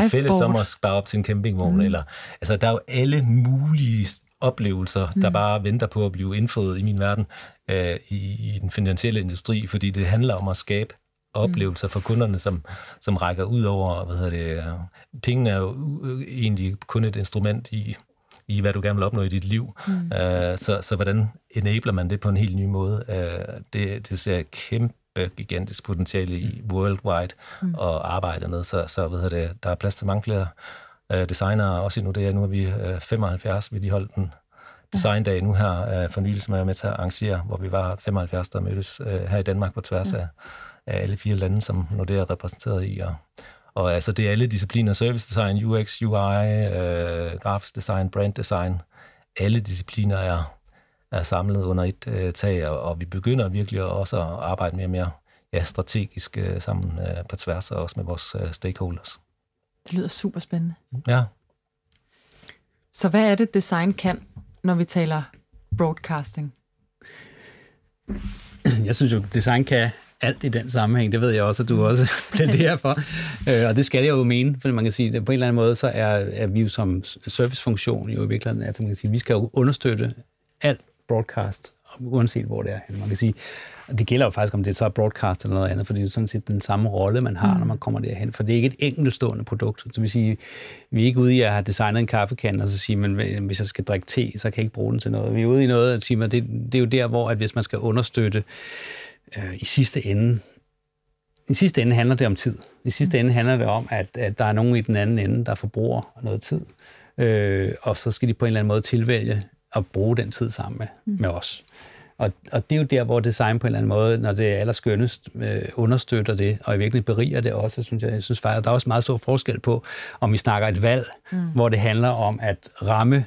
er fælles om at spare op til en campingvogn, mm. eller, altså der er jo alle mulige oplevelser, der mm. bare venter på at blive indfriet i min verden øh, i, i den finansielle industri, fordi det handler om at skabe oplevelser for kunderne, som, som rækker ud over, hvad hedder det, pengene er jo egentlig kun et instrument i, i hvad du gerne vil opnå i dit liv. Mm. Uh, så, så hvordan enabler man det på en helt ny måde? Uh, det, det ser kæmpe gigantisk potentiale i worldwide mm. og arbejde med, så, så hvad hedder det, der er plads til mange flere uh, designere, også nu det er, nu er vi uh, 75, vi lige holdt den designdag nu her uh, for nylig, som jeg er med til at arrangere, hvor vi var 75, der mødtes uh, her i Danmark på tværs mm. af af alle fire lande, som Nordea er repræsenteret i. Og, og altså, det er alle discipliner, service design, UX, UI, øh, grafisk design, brand design. Alle discipliner er, er samlet under et øh, tag, og, og vi begynder virkelig også at arbejde mere og mere ja, strategisk øh, sammen øh, på tværs, og også med vores øh, stakeholders. Det lyder super spændende. Ja. Så hvad er det, design kan, når vi taler broadcasting? Jeg synes jo, design kan alt i den sammenhæng. Det ved jeg også, at du også plæderer for. Øh, og det skal jeg jo mene, for man kan sige, at på en eller anden måde, så er, er vi jo som servicefunktion jo i virkeligheden, altså man kan sige, vi skal jo understøtte alt broadcast, uanset hvor det er. Man kan sige, det gælder jo faktisk, om det så er broadcast eller noget andet, fordi det er sådan set den samme rolle, man har, når man kommer derhen. For det er ikke et enkeltstående produkt. Så vi sige, vi er ikke ude i at have designet en kaffekande, og så sige, men hvis jeg skal drikke te, så kan jeg ikke bruge den til noget. Vi er ude i noget at sige, at det, det er jo der, hvor at hvis man skal understøtte øh, i sidste ende i sidste ende handler det om tid. I sidste ende handler det om, at, at der er nogen i den anden ende, der forbruger noget tid. Øh, og så skal de på en eller anden måde tilvælge at bruge den tid sammen med, mm. med os. Og, og det er jo der, hvor design på en eller anden måde, når det er allerskønnest, øh, understøtter det, og i virkeligheden beriger det også, synes jeg. Jeg synes faktisk, der er også meget stor forskel på, om vi snakker et valg, mm. hvor det handler om at ramme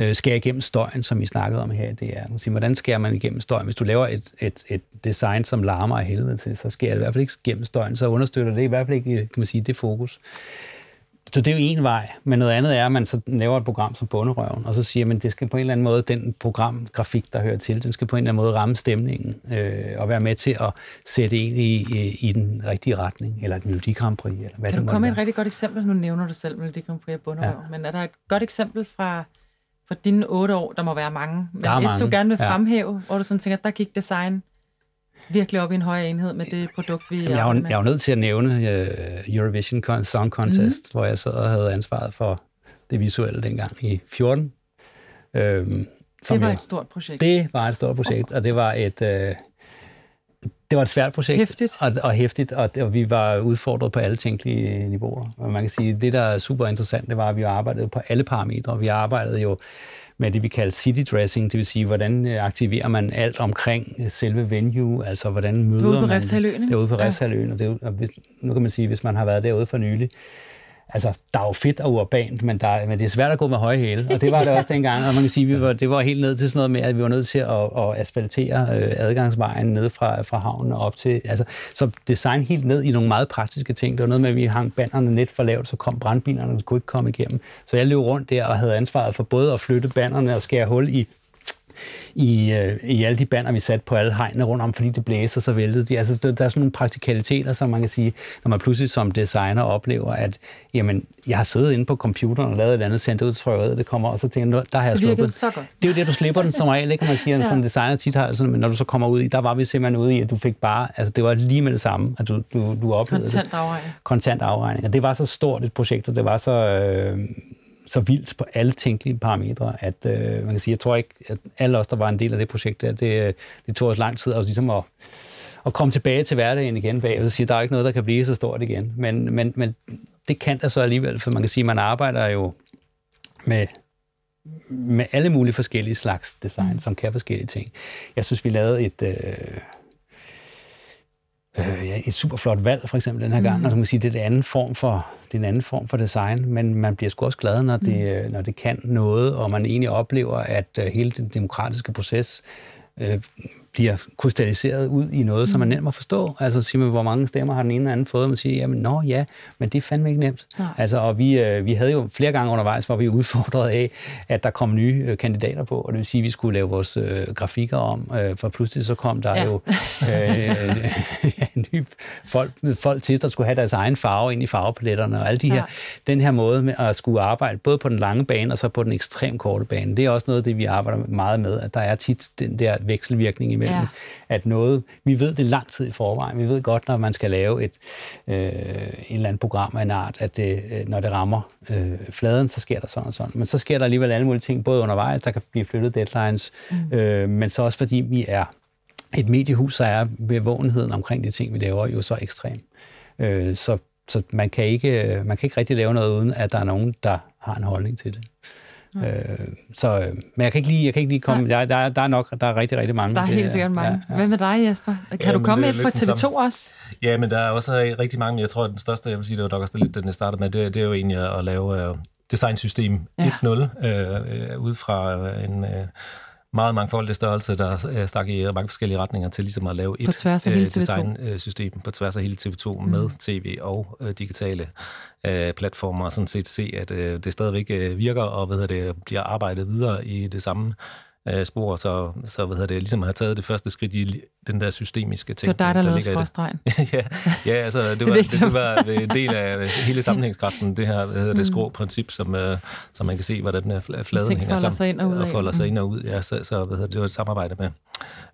øh, skære igennem støjen, som vi snakkede om her. Det er, man siger, hvordan skærer man igennem støjen? Hvis du laver et, et, et design, som larmer af helvede til, så skærer det i hvert fald ikke igennem støjen, så understøtter det i hvert fald ikke, kan man sige, det fokus. Så det er jo en vej, men noget andet er, at man så laver et program som bunderøven, og så siger man, at det skal på en eller anden måde, den programgrafik, der hører til, den skal på en eller anden måde ramme stemningen, øh, og være med til at sætte en i, i, i den rigtige retning, eller et Melodi Grand Prix, eller hvad kan det du komme med et rigtig godt eksempel? Nu nævner du selv Melodi Grand Prix og bunderøven, ja. men er der et godt eksempel fra, fra dine otte år? Der må være mange, men der er et, mange. du gerne vil Ja. fremhæve, hvor du sådan tænker, der gik design virkelig op i en højere enhed med det produkt, vi Jamen, jeg, med. jeg jo nødt til at nævne uh, Eurovision Song Contest, mm. hvor jeg sad og havde ansvaret for det visuelle dengang i 14. Øhm, det var jeg- et stort projekt. Det var et stort projekt, og det var et, øh, det var et svært projekt. Hæftigt. Og, og hæftigt, og, og vi var udfordret på alle tænkelige niveauer. Og man kan sige, det der er super interessant, det var, at vi arbejdede på alle parametre. Vi arbejdede jo med det, vi kalder city dressing, det vil sige, hvordan øh, aktiverer man alt omkring øh, selve venue, altså hvordan møder på man... Refshaløen, ikke? Det er ude på Ja. Refshaløen, og, det og hvis, nu kan man sige, hvis man har været derude for nylig, altså, der er jo fedt og urbant, men, der, men det er svært at gå med høje hæle, og det var det også dengang, og man kan sige, vi var, det var helt ned til sådan noget med, at vi var nødt til at, at asfaltere øh, adgangsvejen ned fra, fra havnen og op til, altså, så design helt ned i nogle meget praktiske ting. Det var noget med, at vi hang bannerne net for lavt, så kom brandbilerne, og kunne ikke komme igennem. Så jeg løb rundt der og havde ansvaret for både at flytte bannerne og skære hul i i, øh, i alle de banner, vi satte på alle hegnene rundt om, fordi det blæste, så væltede de. Altså, der, der er sådan nogle praktikaliteter, som man kan sige, når man pludselig som designer oplever, at jamen, jeg har siddet inde på computeren og lavet et andet, sendt ud trykkeriet, det kommer, og så tænker jeg, "Nå, der har jeg Det sluppet. så godt. Det er jo det, du slipper den som regel, ikke? Man siger, Ja. som designer tit har, sådan, men når du så kommer ud i, der var vi simpelthen ude i, at du fik bare, altså det var lige med det samme, at du, du, du oplevede det Kontant afregning. kontant afregning. Og det var så stort et projekt, og det var så, øh, så vildt på alle tænkelige parametre, at øh, man kan sige, jeg tror ikke, at alle os, der var en del af det projekt der, det, øh, det tog os lang tid at, ligesom at, at komme tilbage til hverdagen igen bag, og sige, der er ikke noget, der kan blive så stort igen. Men, men, men det kan der så alligevel, for man kan sige, man arbejder jo med med alle mulige forskellige slags design, mm. som kan forskellige ting. Jeg synes, vi lavede et, øh, øh, ja, et super flot valg, for eksempel den her gang, og så kan man sige, det er en anden form for, det er en anden form for design, men man bliver sgu også glad, når det, mm. når det kan noget, og man egentlig oplever, at øh, hele den demokratiske proces øh, bliver krystalliseret ud i noget, som er nemt at forstå. Altså siger man, hvor mange stemmer har den ene eller anden fået, og man siger, jamen nå ja, men det er fandme ikke nemt. Nej. Altså, og vi, øh, vi havde jo flere gange undervejs, hvor vi udfordret af, at der kom nye øh, kandidater på, og det vil sige, at vi skulle lave vores øh, grafikker om, øh, for pludselig så kom der Ja. jo øh, nye folk, folk til, der skulle have deres egen farve ind i farvepaletterne, og alle de her, Ja. ja. den her måde med at skulle arbejde, både på den lange bane og så på den ekstremt korte bane, det er også noget af det, vi arbejder meget med, at der er tit den der vekselvirkning imellem, Ja. at noget, vi ved det lang tid i forvejen, vi ved godt, når man skal lave et øh, en eller anden program af en art, at det, øh, når det rammer øh, fladen, så sker der sådan og sådan. Men så sker der alligevel alle mulige ting, både undervejs, der kan blive flyttet deadlines, mm. øh, men så også fordi vi er et mediehus, så er bevågenheden omkring de ting, vi laver, jo så ekstrem. Øh, så så man, kan ikke, man kan ikke rigtig lave noget, uden at der er nogen, der har en holdning til det. Mm. Øh, så, øh, men jeg kan ikke lige, jeg kan ikke lige komme... Der, der, er- der er nok der er rigtig, rigtig mange. Der er Det helt sikkert mange. Ja, ja. Hvad med dig, Jesper? Kan Jamen, du komme med et fra lidt den TV2 samme. også? Ja, men der er også rigtig mange. Jeg tror, at den største, jeg vil sige, det var nok også lidt den, jeg startede med, det, det er jo egentlig at lave uh, designsystem Ja. 1.0, uh, uh, ud fra uh, en uh, meget mangfoldig størrelse, der uh, stak i mange forskellige retninger til ligesom at lave et På tværs af hele TV2. designsystem på tværs af hele TV2 mm. med tv og uh, digitale uh, platformer, og sådan set se, at uh, det stadigvæk uh, virker, og hvad det, bliver arbejdet videre i det samme uh, spor, så, så hvad hedder det, ligesom have taget det første skridt i den der systemiske ting. Det var dig, der lavede i det. skråstregen. ja, ja, altså det var, det, det var en del af hele sammenhængskraften, det her hvad hedder det, skrå-princip, som, uh, som man kan se, hvordan uh, fl- fladen ting hænger sammen. sig ind og ud og folder sig Mm. ind og ud. Ja, så, så hvad hedder det, det var et samarbejde med,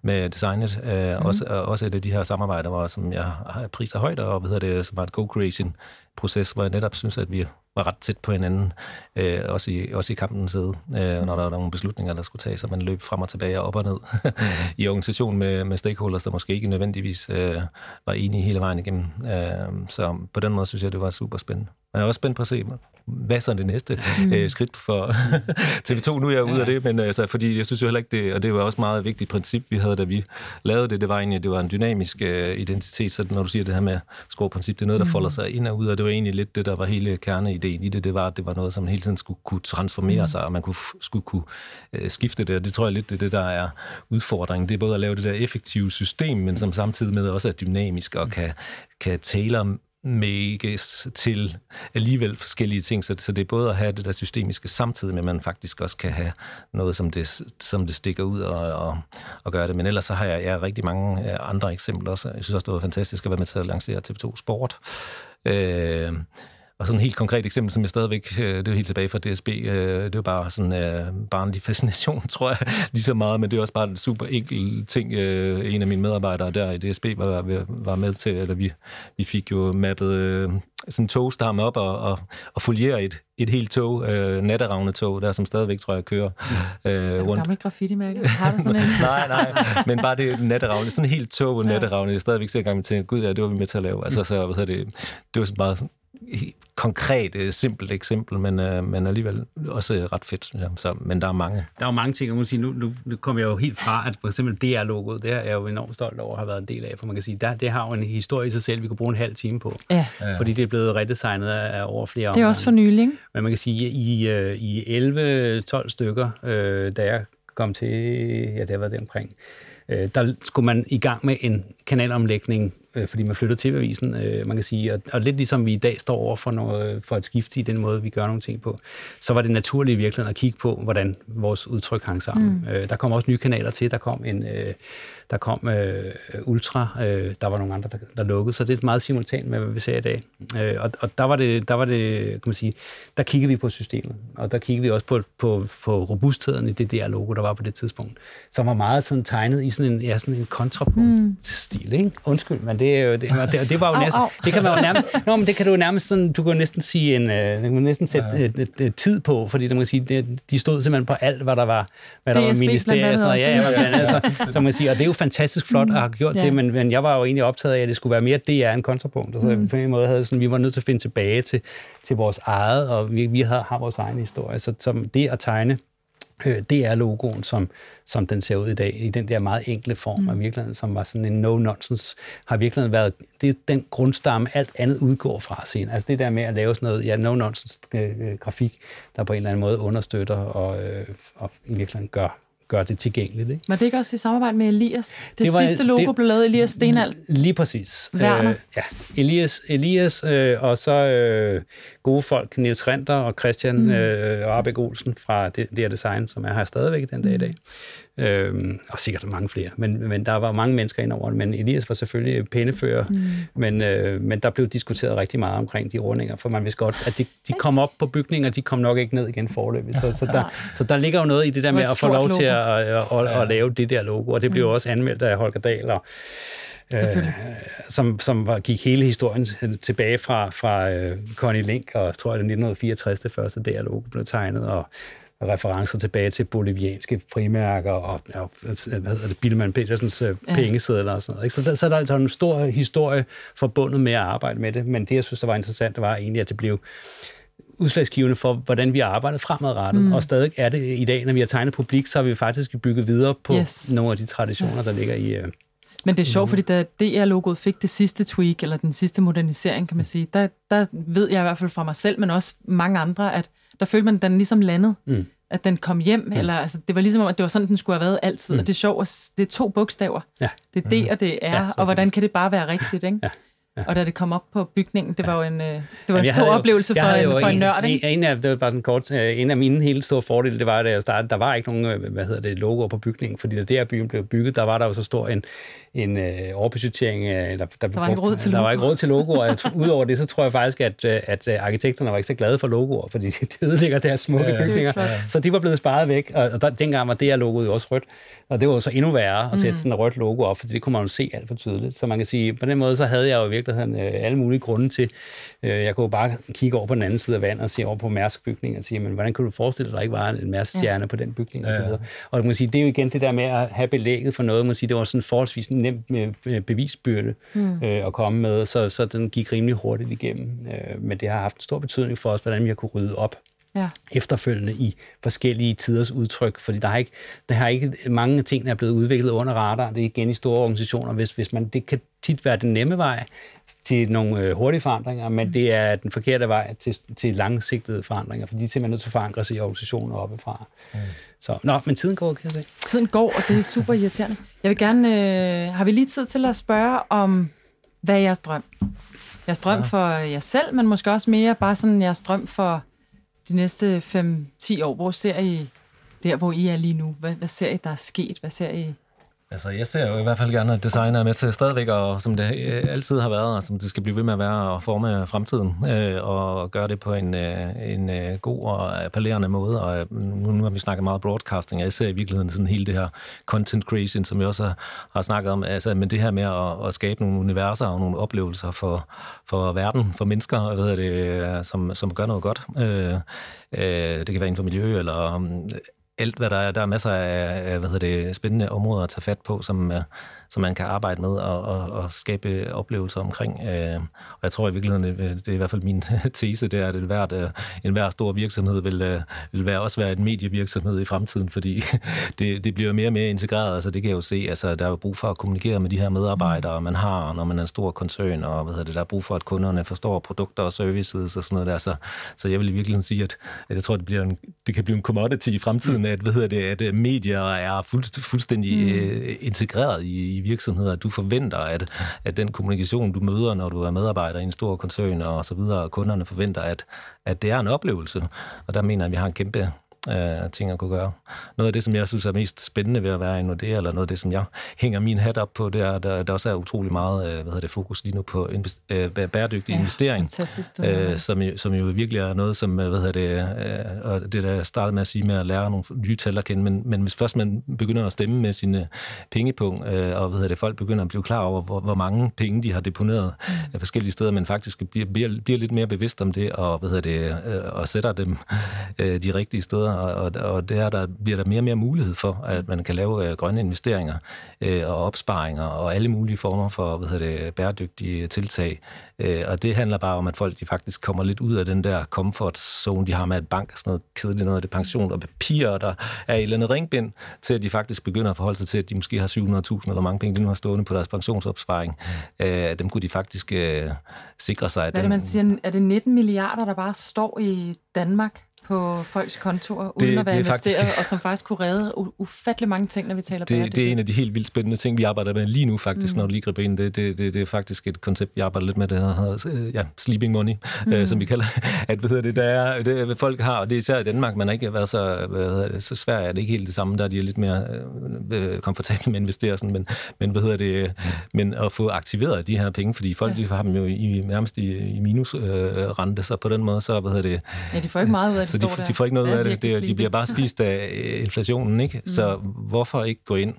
med designet. Mhm. mm. også, og også et af de her samarbejder, hvor, som jeg har priser højt, og hvad hedder det, som var et co-creation proces, hvor jeg netop synes, at vi var ret tæt på hinanden, øh, også, i, også i kampens side, øh, når der var nogle beslutninger, der skulle tages, så man løb frem og tilbage og op og ned i organisationen med, med stakeholders, der måske ikke nødvendigvis øh, var enige hele vejen igennem. Øh, så på den måde synes jeg, det var super spændende. jeg er også spændt på at se, hvad så er det næste mm. øh, skridt for TV2? Nu er jeg ude ja. af det, men altså, fordi jeg synes jo heller ikke det, og det var også meget vigtigt princip, vi havde, da vi lavede det, det var egentlig, det var en dynamisk øh, identitet, så når du siger det her med scoreprincip, det er noget, der mm. folder sig ind og ud, og det var egentlig lidt det, der var hele kerneideen i det, det var, at det var noget, som hele tiden skulle kunne transformere mm. sig, og man kunne, skulle kunne øh, skifte det, og det tror jeg lidt, det er det, der er udfordringen. Det er både at lave det der effektive system, men som samtidig med også er dynamisk og kan, kan tale om megas til alligevel forskellige ting, så, så det er både at have det der systemiske samtidig med, at man faktisk også kan have noget, som det, som det stikker ud og, og, og gøre det. Men ellers så har jeg, jeg rigtig mange øh, andre eksempler også. Jeg synes også, det var fantastisk at være med til at lancere TV2 Sport. Øh, og sådan et helt konkret eksempel, som jeg stadigvæk, øh, det er helt tilbage fra DSB, øh, det var bare sådan uh, barnlig fascination, tror jeg, lige så meget, men det er også bare en super enkel ting. En af mine medarbejdere der i DSB var, var med til, eller vi, vi fik jo mappet uh, sådan en togstam op og, og, og foliere et, et helt tog, uh, natteravne tog, der som stadigvæk, tror jeg, kører uh, er rundt. gammel graffiti-mærke? Har du sådan en? nej, nej, men bare det natteravne, sådan et helt tog natteravne, jeg stadigvæk ser gang med til, gud ja, det var vi med til at lave. Altså, så, hvad det, det var sådan bare konkret, øh, simpelt eksempel, men, øh, men alligevel også ret fedt. Ja. Så, men der er mange. Der er jo mange ting, jeg må sige, nu, nu, nu kommer jeg jo helt fra, at for eksempel DR-logoet, det er jeg jo enormt stolt over at have været en del af, for man kan sige, der, det har jo en historie i sig selv, vi kunne bruge en halv time på. Ja. Fordi det er blevet redesignet af, over flere år. Det er også for nylig, ikke? Men man kan sige, i, øh, i 11-12 stykker, øh, da jeg kom til, ja, det har været det omkring, øh, der skulle man i gang med en kanalomlægning øh, fordi man flytter TV-avisen, øh, man kan sige, og, og lidt ligesom vi i dag står over for, noget, for et skift i den måde, vi gør nogle ting på, så var det naturligt i virkeligheden at kigge på, hvordan vores udtryk hang sammen. Mm. Øh, der kom også nye kanaler til, der kom en, øh, der kom øh, Ultra, øh, der var nogle andre, der, der lukkede, så det er meget simultant med, hvad vi ser i dag. Øh, og, og der var det, der var det, kan man sige, der kiggede vi på systemet, og der kiggede vi også på, på, på robustheden i det der logo, der var på det tidspunkt, som var meget sådan tegnet i sådan en, ja, sådan en kontrapunkt-stil, ikke? Undskyld, men det, er jo, det, det, det var jo næsten, det kan man jo nærmest, nå, men det kan du jo nærmest sådan, du kan næsten sige en, øh, du kan næsten sætte ja. et, et, et, tid på, fordi man kan sige, det, de stod simpelthen på alt, hvad der var, hvad der var ministeriet og sådan noget, ja, ja, blandt andet, så, så man kan sige, og det er jo fantastisk flot at have gjort mm. ja. det, men, men jeg var jo egentlig optaget af, at det skulle være mere DR end kontrapunkt. Altså, mm. på en måde havde sådan, vi var nødt til at finde tilbage til, til vores eget, og vi, vi har, har vores egen historie. Så som det at tegne øh, det er logoen, som, som den ser ud i dag, i den der meget enkle form mm. af virkeligheden, som var sådan en no-nonsense, har virkelig været, det er den grundstamme, alt andet udgår fra scenen. Altså det der med at lave sådan noget, ja, no-nonsense øh, øh, grafik, der på en eller anden måde understøtter og, øh, og i virkeligheden gør, gør det tilgængeligt. Ikke? Var det ikke også i samarbejde med Elias? Det, det var, sidste logo det, blev lavet Elias Stenald? Lige præcis. Øh, ja, Elias, Elias øh, og så øh, gode folk, Niels Renter og Christian mm. øh, Arbæk Olsen fra det, det Design, som er her stadigvæk den dag i dag. Øhm, og sikkert mange flere, men, men der var mange mennesker ind over det. Men Elias var selvfølgelig pænefører, mm. men, øh, men der blev diskuteret rigtig meget omkring de rundinger, for man vidste godt, at de, de kom op på bygninger, de kom nok ikke ned igen forløbig. Så, så, der, så der ligger jo noget i det der med at få lov logo. til at, at, at, at, at lave det der logo, og det blev mm. også anmeldt af Holger Dahl og Øh, som, som var, gik hele historien tilbage fra, fra øh, Connie Link, og tror jeg, det 1964, det første der logo blev tegnet, og referencer tilbage til bolivianske frimærker og, og hvad hedder det, Bilman Petersens øh, ja. pengesedler og sådan noget. Ikke? Så, der, så der er altså en stor historie forbundet med at arbejde med det, men det, jeg synes, der var interessant, var egentlig, at det blev udslagsgivende for, hvordan vi har arbejdet fremadrettet. Mm. Og stadig er det i dag, når vi har tegnet publik, så har vi faktisk bygget videre på yes. nogle af de traditioner, der ligger i... Øh, men det er sjovt, mm. fordi da DR-logoet fik det sidste tweak, eller den sidste modernisering, kan man sige, der, der ved jeg i hvert fald fra mig selv, men også mange andre, at der følte man, at den ligesom landede. Mm. At den kom hjem, mm. eller altså, det var ligesom at det var sådan, den skulle have været altid. Mm. Og det er sjovt, det er to bogstaver. Ja. Det er D og det er, ja, og hvordan kan det bare være rigtigt, ikke? Ja. Ja. Og da det kom op på bygningen, det var jo en, øh, det var Jamen, en stor oplevelse for, en, for en, en nørd. Ikke? En, af, det var bare en, kort, øh, en af mine helt store fordele, det var, da jeg startede, der var ikke nogen øh, hvad hedder det, logoer på bygningen, fordi da det her byen blev bygget, der var der jo så stor en, en øh, overbudgettering. Der, der, der, var ikke råd til der var ikke råd til logoer. Udover det, så tror jeg faktisk, at, at arkitekterne var ikke så glade for logoer, fordi det ødelægger deres smukke ja, bygninger. Så de var blevet sparet væk, og der, dengang var det her logoet jo også rødt. Og det var så endnu værre at sætte mm. sådan et rødt logo op, for det kunne man jo se alt for tydeligt. Så man kan sige, på den måde, så havde jeg jo virkelig hvad hedder, alle mulige grunde til. Jeg kunne bare kigge over på den anden side af vandet og se over på Mærsk bygning og sige, men hvordan kan du forestille dig, at der ikke var en Mærsk stjerne ja. på den bygning? Ja, ja. Og, så videre. og man sige, det er jo igen det der med at have belægget for noget. Man sige, det var sådan forholdsvis nemt med bevisbyrde mm. øh, at komme med, så, så den gik rimelig hurtigt igennem. Øh, men det har haft en stor betydning for os, hvordan vi har kunne rydde op ja. efterfølgende i forskellige tiders udtryk, fordi der har ikke, der har ikke mange ting, der er blevet udviklet under radar. Det er igen i store organisationer. Hvis, hvis man, det kan tit være den nemme vej til nogle øh, hurtige forandringer, men det er den forkerte vej til, til langsigtede forandringer, fordi de er simpelthen nødt til at forankre sig i organisationer oppefra. Mm. Så, nå, men tiden går, kan jeg se. Tiden går, og det er super irriterende. Jeg vil gerne, øh, har vi lige tid til at spørge om, hvad er jeres drøm? Jeres drøm ja. for jer selv, men måske også mere bare sådan jeres drøm for de næste 5-10 år? Hvor ser I der, hvor I er lige nu? Hvad, hvad ser I, der er sket? Hvad ser I Altså, jeg ser jo i hvert fald gerne, at design er med til stadigvæk, og som det øh, altid har været, og som det skal blive ved med at være, at forme fremtiden, øh, og gøre det på en, øh, en øh, god og appellerende måde. Og øh, nu, nu har vi snakket meget broadcasting, og jeg ser i virkeligheden sådan hele det her content creation, som jeg også har, har snakket om, altså, men det her med at, at skabe nogle universer og nogle oplevelser for, for verden, for mennesker, hvad hedder det, øh, som, som gør noget godt. Øh, øh, det kan være inden for miljø, eller alt, hvad der er. Der er masser af hvad hedder det, spændende områder at tage fat på, som, øh, som man kan arbejde med og, og, og skabe oplevelser omkring. Øh, og jeg tror i virkeligheden, det er i hvert fald min tese, det er, at hvert, øh, en hver stor virksomhed vil, vil være, også være en medievirksomhed i fremtiden, fordi det, det bliver mere og mere integreret. Altså, det kan jeg jo se. Altså, der er brug for at kommunikere med de her medarbejdere, man har, når man er en stor koncern, og hvad hedder det, der er brug for, at kunderne forstår produkter og services og sådan noget der. Så, så jeg vil i virkeligheden sige, at, at jeg tror, det, bliver en, det kan blive en commodity i fremtiden, at, hvad hedder det, at medier er fuld, fuldstændig mm. integreret i, i virksomheder. at Du forventer, at, at den kommunikation, du møder, når du er medarbejder i en stor koncern og så videre, og kunderne forventer, at, at det er en oplevelse. Og der mener jeg, at vi har en kæmpe øh, ting at kunne gøre. Noget af det, som jeg synes er mest spændende ved at være en det, eller noget af det, som jeg hænger min hat op på, det er, at der, der også er utrolig meget øh, hvad hedder det, fokus lige nu på invest, øh, bæredygtig ja, investering, øh, som, som jo virkelig er noget, som øh, hvad hedder det, øh, og det der jeg startede med at sige med at lære nogle nye tal at kende, men, men hvis først man begynder at stemme med sine pengepunkt, øh, og hvad hedder det, folk begynder at blive klar over, hvor, hvor mange penge de har deponeret mm. af forskellige steder, men faktisk bliver, bliver, bliver lidt mere bevidst om det, og hvad hedder det, øh, og sætter dem øh, de rigtige steder, og, og der, der bliver der mere og mere mulighed for, at man kan lave øh, grønne investeringer øh, og opsparinger og alle mulige former for hvad hedder det, bæredygtige tiltag. Øh, og det handler bare om, at folk de faktisk kommer lidt ud af den der comfort zone, de har med et bank og sådan noget kedeligt noget af det pension og papirer, der er et eller andet ringbind, til at de faktisk begynder at forholde sig til, at de måske har 700.000 eller mange penge, de nu har stående på deres pensionsopsparing. Øh, dem kunne de faktisk øh, sikre sig. Hvad er det, man siger? Er det 19 milliarder, der bare står i Danmark? På folks kontorer, uden det, at være investeret, faktisk, og som faktisk kunne redde ufattelig mange ting, når vi taler det, det er en af de helt vildt spændende ting, vi arbejder med lige nu faktisk, mm. når du lige griber ind. Det, det, det, det er faktisk et koncept, vi arbejder lidt med, det hedder øh, ja, sleeping money, mm. øh, som vi kalder at hvad hedder det, der er, det, folk har, og det er især i Danmark, man har ikke været så, hvad hedder det, så svært er det ikke helt det samme, der er de lidt mere øh, komfortable med at investere sådan, men, men hvad hedder det, men at få aktiveret de her penge, fordi folk ja. har dem jo i, nærmest i, i minus øh, rente, så på den måde, så hvad hedder det... Ja, de får ikke meget ud af det så de, de får ikke noget af det. det de bliver bare spist af øh, inflationen, ikke? Mm. Så hvorfor ikke gå ind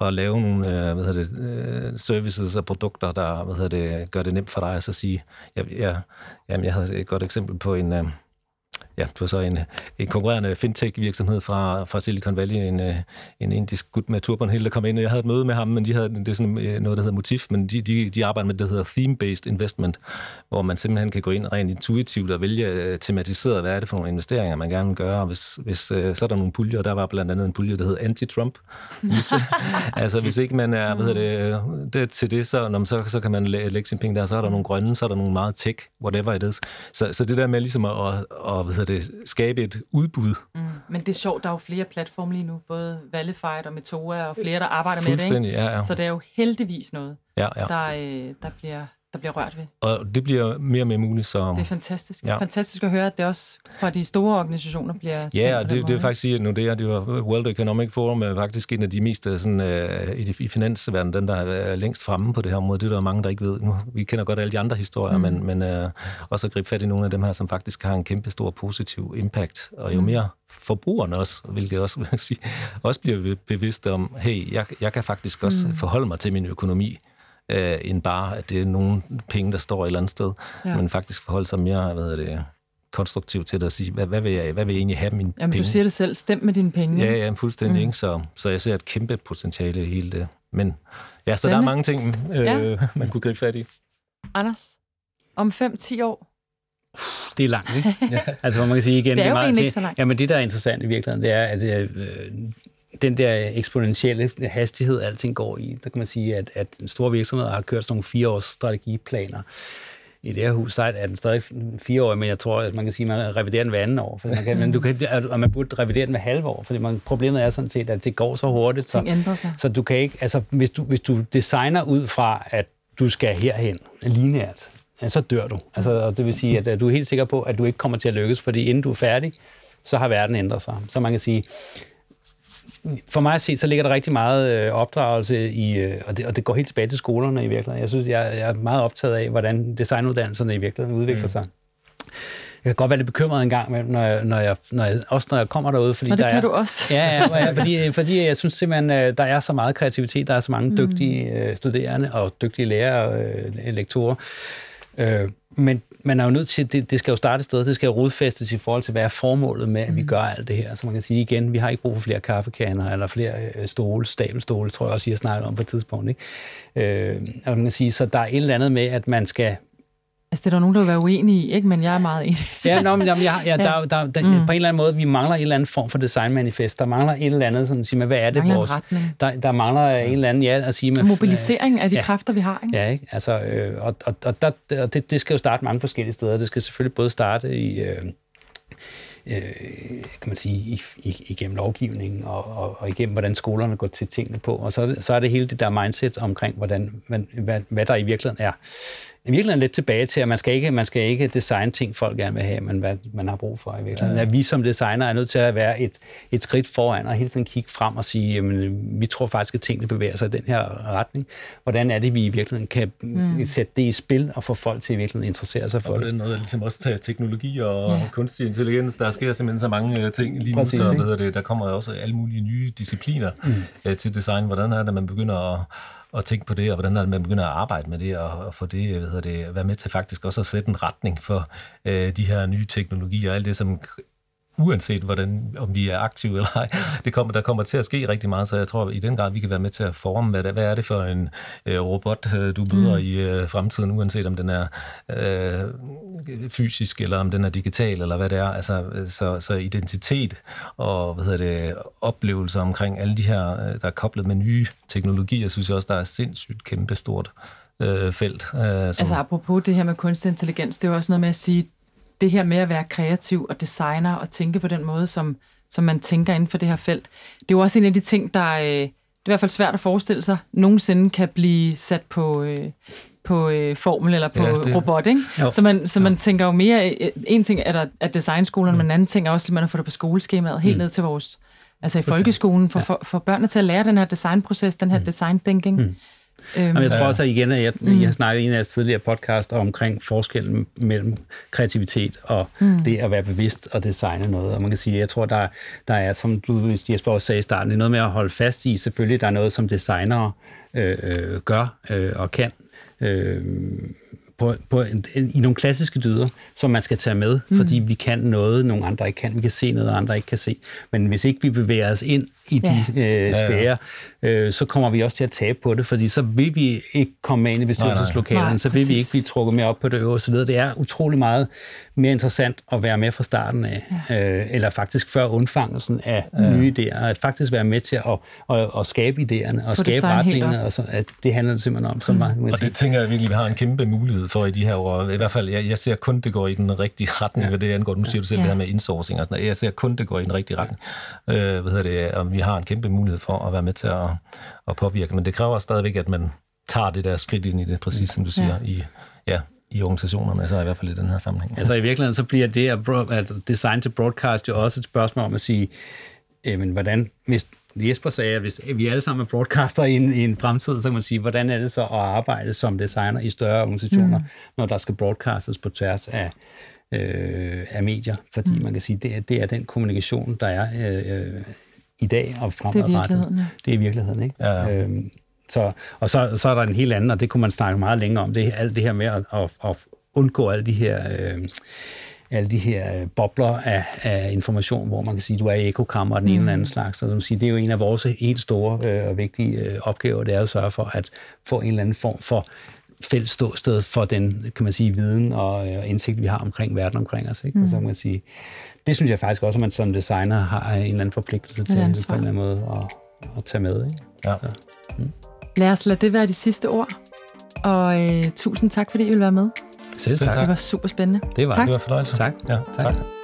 og lave nogle øh, hvad hedder det, øh, services og produkter, der hvad hedder det, gør det nemt for dig at så sige, jeg, jeg, jamen, jeg havde et godt eksempel på en, ja, det var så en, en konkurrerende fintech-virksomhed fra, fra Silicon Valley, en, øh, en indisk gut med turbanhælde, der kom ind, og jeg havde et møde med ham, men de havde det er sådan øh, noget, der hedder Motif, men de, de, de arbejder med det, der hedder theme-based investment, hvor man simpelthen kan gå ind rent intuitivt og vælge øh, tematiseret, hvad er det for nogle investeringer, man gerne vil gøre, og hvis, hvis så er der nogle puljer, og der var blandt andet en pulje, der hedder anti-Trump. Hvis, altså hvis ikke man er, hvad det, det til det, så, når man, så, så kan man lægge sin penge der, så er der nogle grønne, så er der nogle meget tech, whatever it is. Så, så det der med ligesom at, at, at hvad det, skabe et udbud. Mm. Men det er sjovt, der er jo flere platforme lige nu, både Valified og Metoa og flere, der arbejder med det. Ikke? Ja, ja. Så det er jo heldigvis noget, ja, ja. Der, øh, der bliver der bliver rørt ved. Og det bliver mere og mere muligt. Så... Det er fantastisk. Ja. Fantastisk at høre, at det også fra de store organisationer bliver Ja, og det, det er faktisk sige, at nu det er, det var World Economic Forum er faktisk en af de mest øh, sådan, uh, i, i finansverdenen, den der er længst fremme på det her område. Det er der mange, der ikke ved. Nu, vi kender godt alle de andre historier, mm. men, men uh, også at gribe fat i nogle af dem her, som faktisk har en kæmpe stor positiv impact. Og jo mm. mere forbrugerne også, hvilket også vil sige, også bliver bevidste om, hey, jeg, jeg kan faktisk også mm. forholde mig til min økonomi øh, end bare, at det er nogle penge, der står et eller andet sted, ja. men faktisk forholde sig mere, hvad hedder det, konstruktivt til det at sige, hvad, hvad, vil jeg, hvad vil jeg egentlig have mine Jamen, penge? du siger det selv, stem med dine penge. Ja, ja, fuldstændig. Mm. Ikke? Så, så jeg ser et kæmpe potentiale i hele det. Men ja, så Spændende. der er mange ting, øh, Ja. man kunne gribe fat i. Anders, om 5-10 år, Det er langt, ikke? ja. Altså, man kan sige igen... Det er jo meget, egentlig det, ikke så langt. Jamen, det, der er interessant i virkeligheden, det er, at øh, den der eksponentielle hastighed, alting går i, der kan man sige, at, at store virksomheder har kørt sådan nogle fireårs strategiplaner. I det her hus, er den stadig fire år, men jeg tror, at man kan sige, at man reviderer den hver anden år. For man kan, men du kan, og man burde revidere den hver halve år, fordi man, problemet er sådan set, at det går så hurtigt. Så, så du kan ikke, altså hvis du, hvis du designer ud fra, at du skal herhen lineært, så dør du. Altså, og det vil sige, at, at du er helt sikker på, at du ikke kommer til at lykkes, fordi inden du er færdig, så har verden ændret sig. Så man kan sige, for mig at se, så ligger der rigtig meget øh, opdragelse i, øh, og, det, og det går helt tilbage til skolerne i virkeligheden. Jeg synes, jeg, jeg er meget optaget af, hvordan designuddannelserne i virkeligheden udvikler mm. sig. Jeg kan godt være lidt bekymret en gang, imellem, når jeg, når jeg, når jeg, også når jeg kommer derude. Fordi Og det der kan er, du også. Ja, ja, fordi, fordi jeg synes simpelthen, øh, der er så meget kreativitet, der er så mange Mm. dygtige øh, studerende og dygtige lærere og øh, lektorer. Øh, men man er jo nødt til, det, det skal jo starte et sted, det skal jo rodfæstes i forhold til, hvad er formålet med, at vi gør alt det her. Så man kan sige igen, vi har ikke brug for flere kaffekander eller flere øh, stole, stabelstole, tror jeg også, I har snakket om på et tidspunkt. Ikke? Øh, og man kan sige, så der er et eller andet med, at man skal Altså, det er der nogen, der vil være uenige i, ikke? men jeg er meget enig. Ja, nå, men, jamen, jeg, ja, der, der, der, mm. på en eller anden måde, vi mangler en eller anden form for designmanifest. Der mangler et eller andet, sådan at sige, men hvad er det vores... Der, der mangler en eller anden, ja, at sige... Men, Mobilisering af de ja. kræfter, vi har. Ikke? Ja, ikke? Altså, øh, og, og, og, der, og det, det skal jo starte mange forskellige steder. Det skal selvfølgelig både starte i... Øh, øh, kan man sige, igennem lovgivningen og, og, og igennem, hvordan skolerne går til tingene på. Og så er det, så er det hele det der mindset omkring, hvordan, hvad, hvad der i virkeligheden er. I virkeligheden lidt tilbage til, at man skal ikke, man skal ikke designe ting, folk gerne vil have, men hvad man har brug for i virkeligheden. Ja. At vi som designer er nødt til at være et, et skridt foran og hele tiden kigge frem og sige, jamen, vi tror faktisk, at tingene bevæger sig i den her retning. Hvordan er det, vi i virkeligheden kan mm. sætte det i spil og få folk til i virkeligheden at interessere sig for Og på det? den måde ligesom også tage teknologi og Ja. kunstig intelligens. Der sker simpelthen så mange øh, ting lige nu, Præcis, så det, der kommer også alle mulige nye discipliner mm. øh, til design. Hvordan er det, man begynder at, at tænke på det, og hvordan er det, man begynder at arbejde med det, og, og få det, hvad hedder det, være med til faktisk også at sætte en retning for øh, de her nye teknologier, og alt det, som uanset hvordan, om vi er aktive eller ej, det kommer, der kommer til at ske rigtig meget, så jeg tror i den grad, vi kan være med til at forme, hvad, det, hvad er det for en øh, robot, øh, du møder mm. i øh, fremtiden, uanset om den er øh, fysisk, eller om den er digital, eller hvad det er. Altså, så, så identitet og hvad hedder det, oplevelser omkring alle de her, øh, der er koblet med nye teknologier, synes jeg også, der er sindssygt kæmpe stort øh, felt. Øh, som, Altså apropos det her med kunstig intelligens, det er jo også noget med at sige, det her med at være kreativ og designer og tænke på den måde, som, som man tænker inden for det her felt, det er jo også en af de ting, der øh, det er i hvert fald svært at forestille sig, nogensinde kan blive sat på, øh, på øh, formel eller på Ja, ja, det- robot, ikke? Jo. Så man, så man tænker jo mere, øh, en ting er der at designskolerne, mm. men en anden ting er også, at man har fået det på skoleskemaet, helt ned til vores, altså i folkeskolen, for, for, for børnene til at lære den her designproces, den her design thinking. Mm. Øhm, Jamen, jeg tror også, at igen, at jeg, mm. jeg har snakket i en af jeres tidligere podcast omkring forskellen mellem kreativitet og mm. det at være bevidst og designe noget. Og man kan sige, jeg tror, der, der er, som du Jesper også sagde i starten, det er noget med at holde fast i. Selvfølgelig, der er noget, som designere øh, øh, gør øh, og kan. Øh, på, på en, en, i nogle klassiske dyder, som man skal tage med, mm. fordi vi kan noget, nogle andre ikke kan. Vi kan se noget, andre ikke kan se. Men hvis ikke vi bevæger os ind i de Ja. øh, sfærer, øh, så kommer vi også til at tabe på det, fordi så vil vi ikke komme med ind i bestyrelseslokalerne, så vil vi ikke blive trukket med op på det øverste led. Det er utrolig meget mere interessant at være med fra starten af, ja. øh, eller faktisk før undfangelsen af ja. nye idéer, at faktisk være med til at, at, at, at skabe idéerne og skabe retningerne, og så, at det handler det simpelthen om. Så meget, Og det tænker jeg virkelig, vi har en kæmpe mulighed for i de her år. I hvert fald, jeg, jeg ser kun, det går i den rigtige retning, ja. hvad det angår. Nu siger du selv Ja. det her med insourcing og sådan noget. Jeg ser kun, det går i den rigtige retning. Øh, hvad hedder det? Og vi har en kæmpe mulighed for at være med til at, at påvirke. Men det kræver stadigvæk, at man tager det der skridt ind i det, præcis som du siger, Ja. i, ja, i organisationerne, så i hvert fald i den her sammenhæng. Altså i virkeligheden, så bliver det at bro- altså, design til broadcast jo også et spørgsmål om at sige, jamen, hvordan, hvis Jesper sagde, at hvis vi alle sammen er broadcaster i en, i en fremtid, så kan man sige, hvordan er det så at arbejde som designer i større organisationer, mm. når der skal broadcastes på tværs af, øh, af medier? Fordi mm. man kan sige, det er, det er den kommunikation, der er øh, øh, i dag og fremadrettet. virkeligheden, ja. Det er virkeligheden, ikke? Ja, ja. Øhm, Så, og så, så er der en helt anden, og det kunne man snakke meget længere om, det er alt det her med at, at, at undgå alle de her... Øh, alle de her øh, bobler af, af information, hvor man kan sige, at du er i ekokammer af den ene eller anden slags. Så sige, det er jo en af vores helt store øh, og vigtige øh, opgaver, det er at sørge for at få en eller anden form for fælles ståsted for den, kan man sige, viden og øh, indsigt, vi har omkring verden omkring os. Ikke? Mm. så kan man sige, det synes jeg faktisk også, at man som designer har en eller anden forpligtelse til på en eller anden måde at, at tage med. Ikke? Ja. Så, mm. Lad os lade det være de sidste ord. Og øh, tusind tak, fordi I vil være med. Selv tak. Det var super spændende. Det var tak. Det var fornøjelse. Tak. Ja, tak. tak.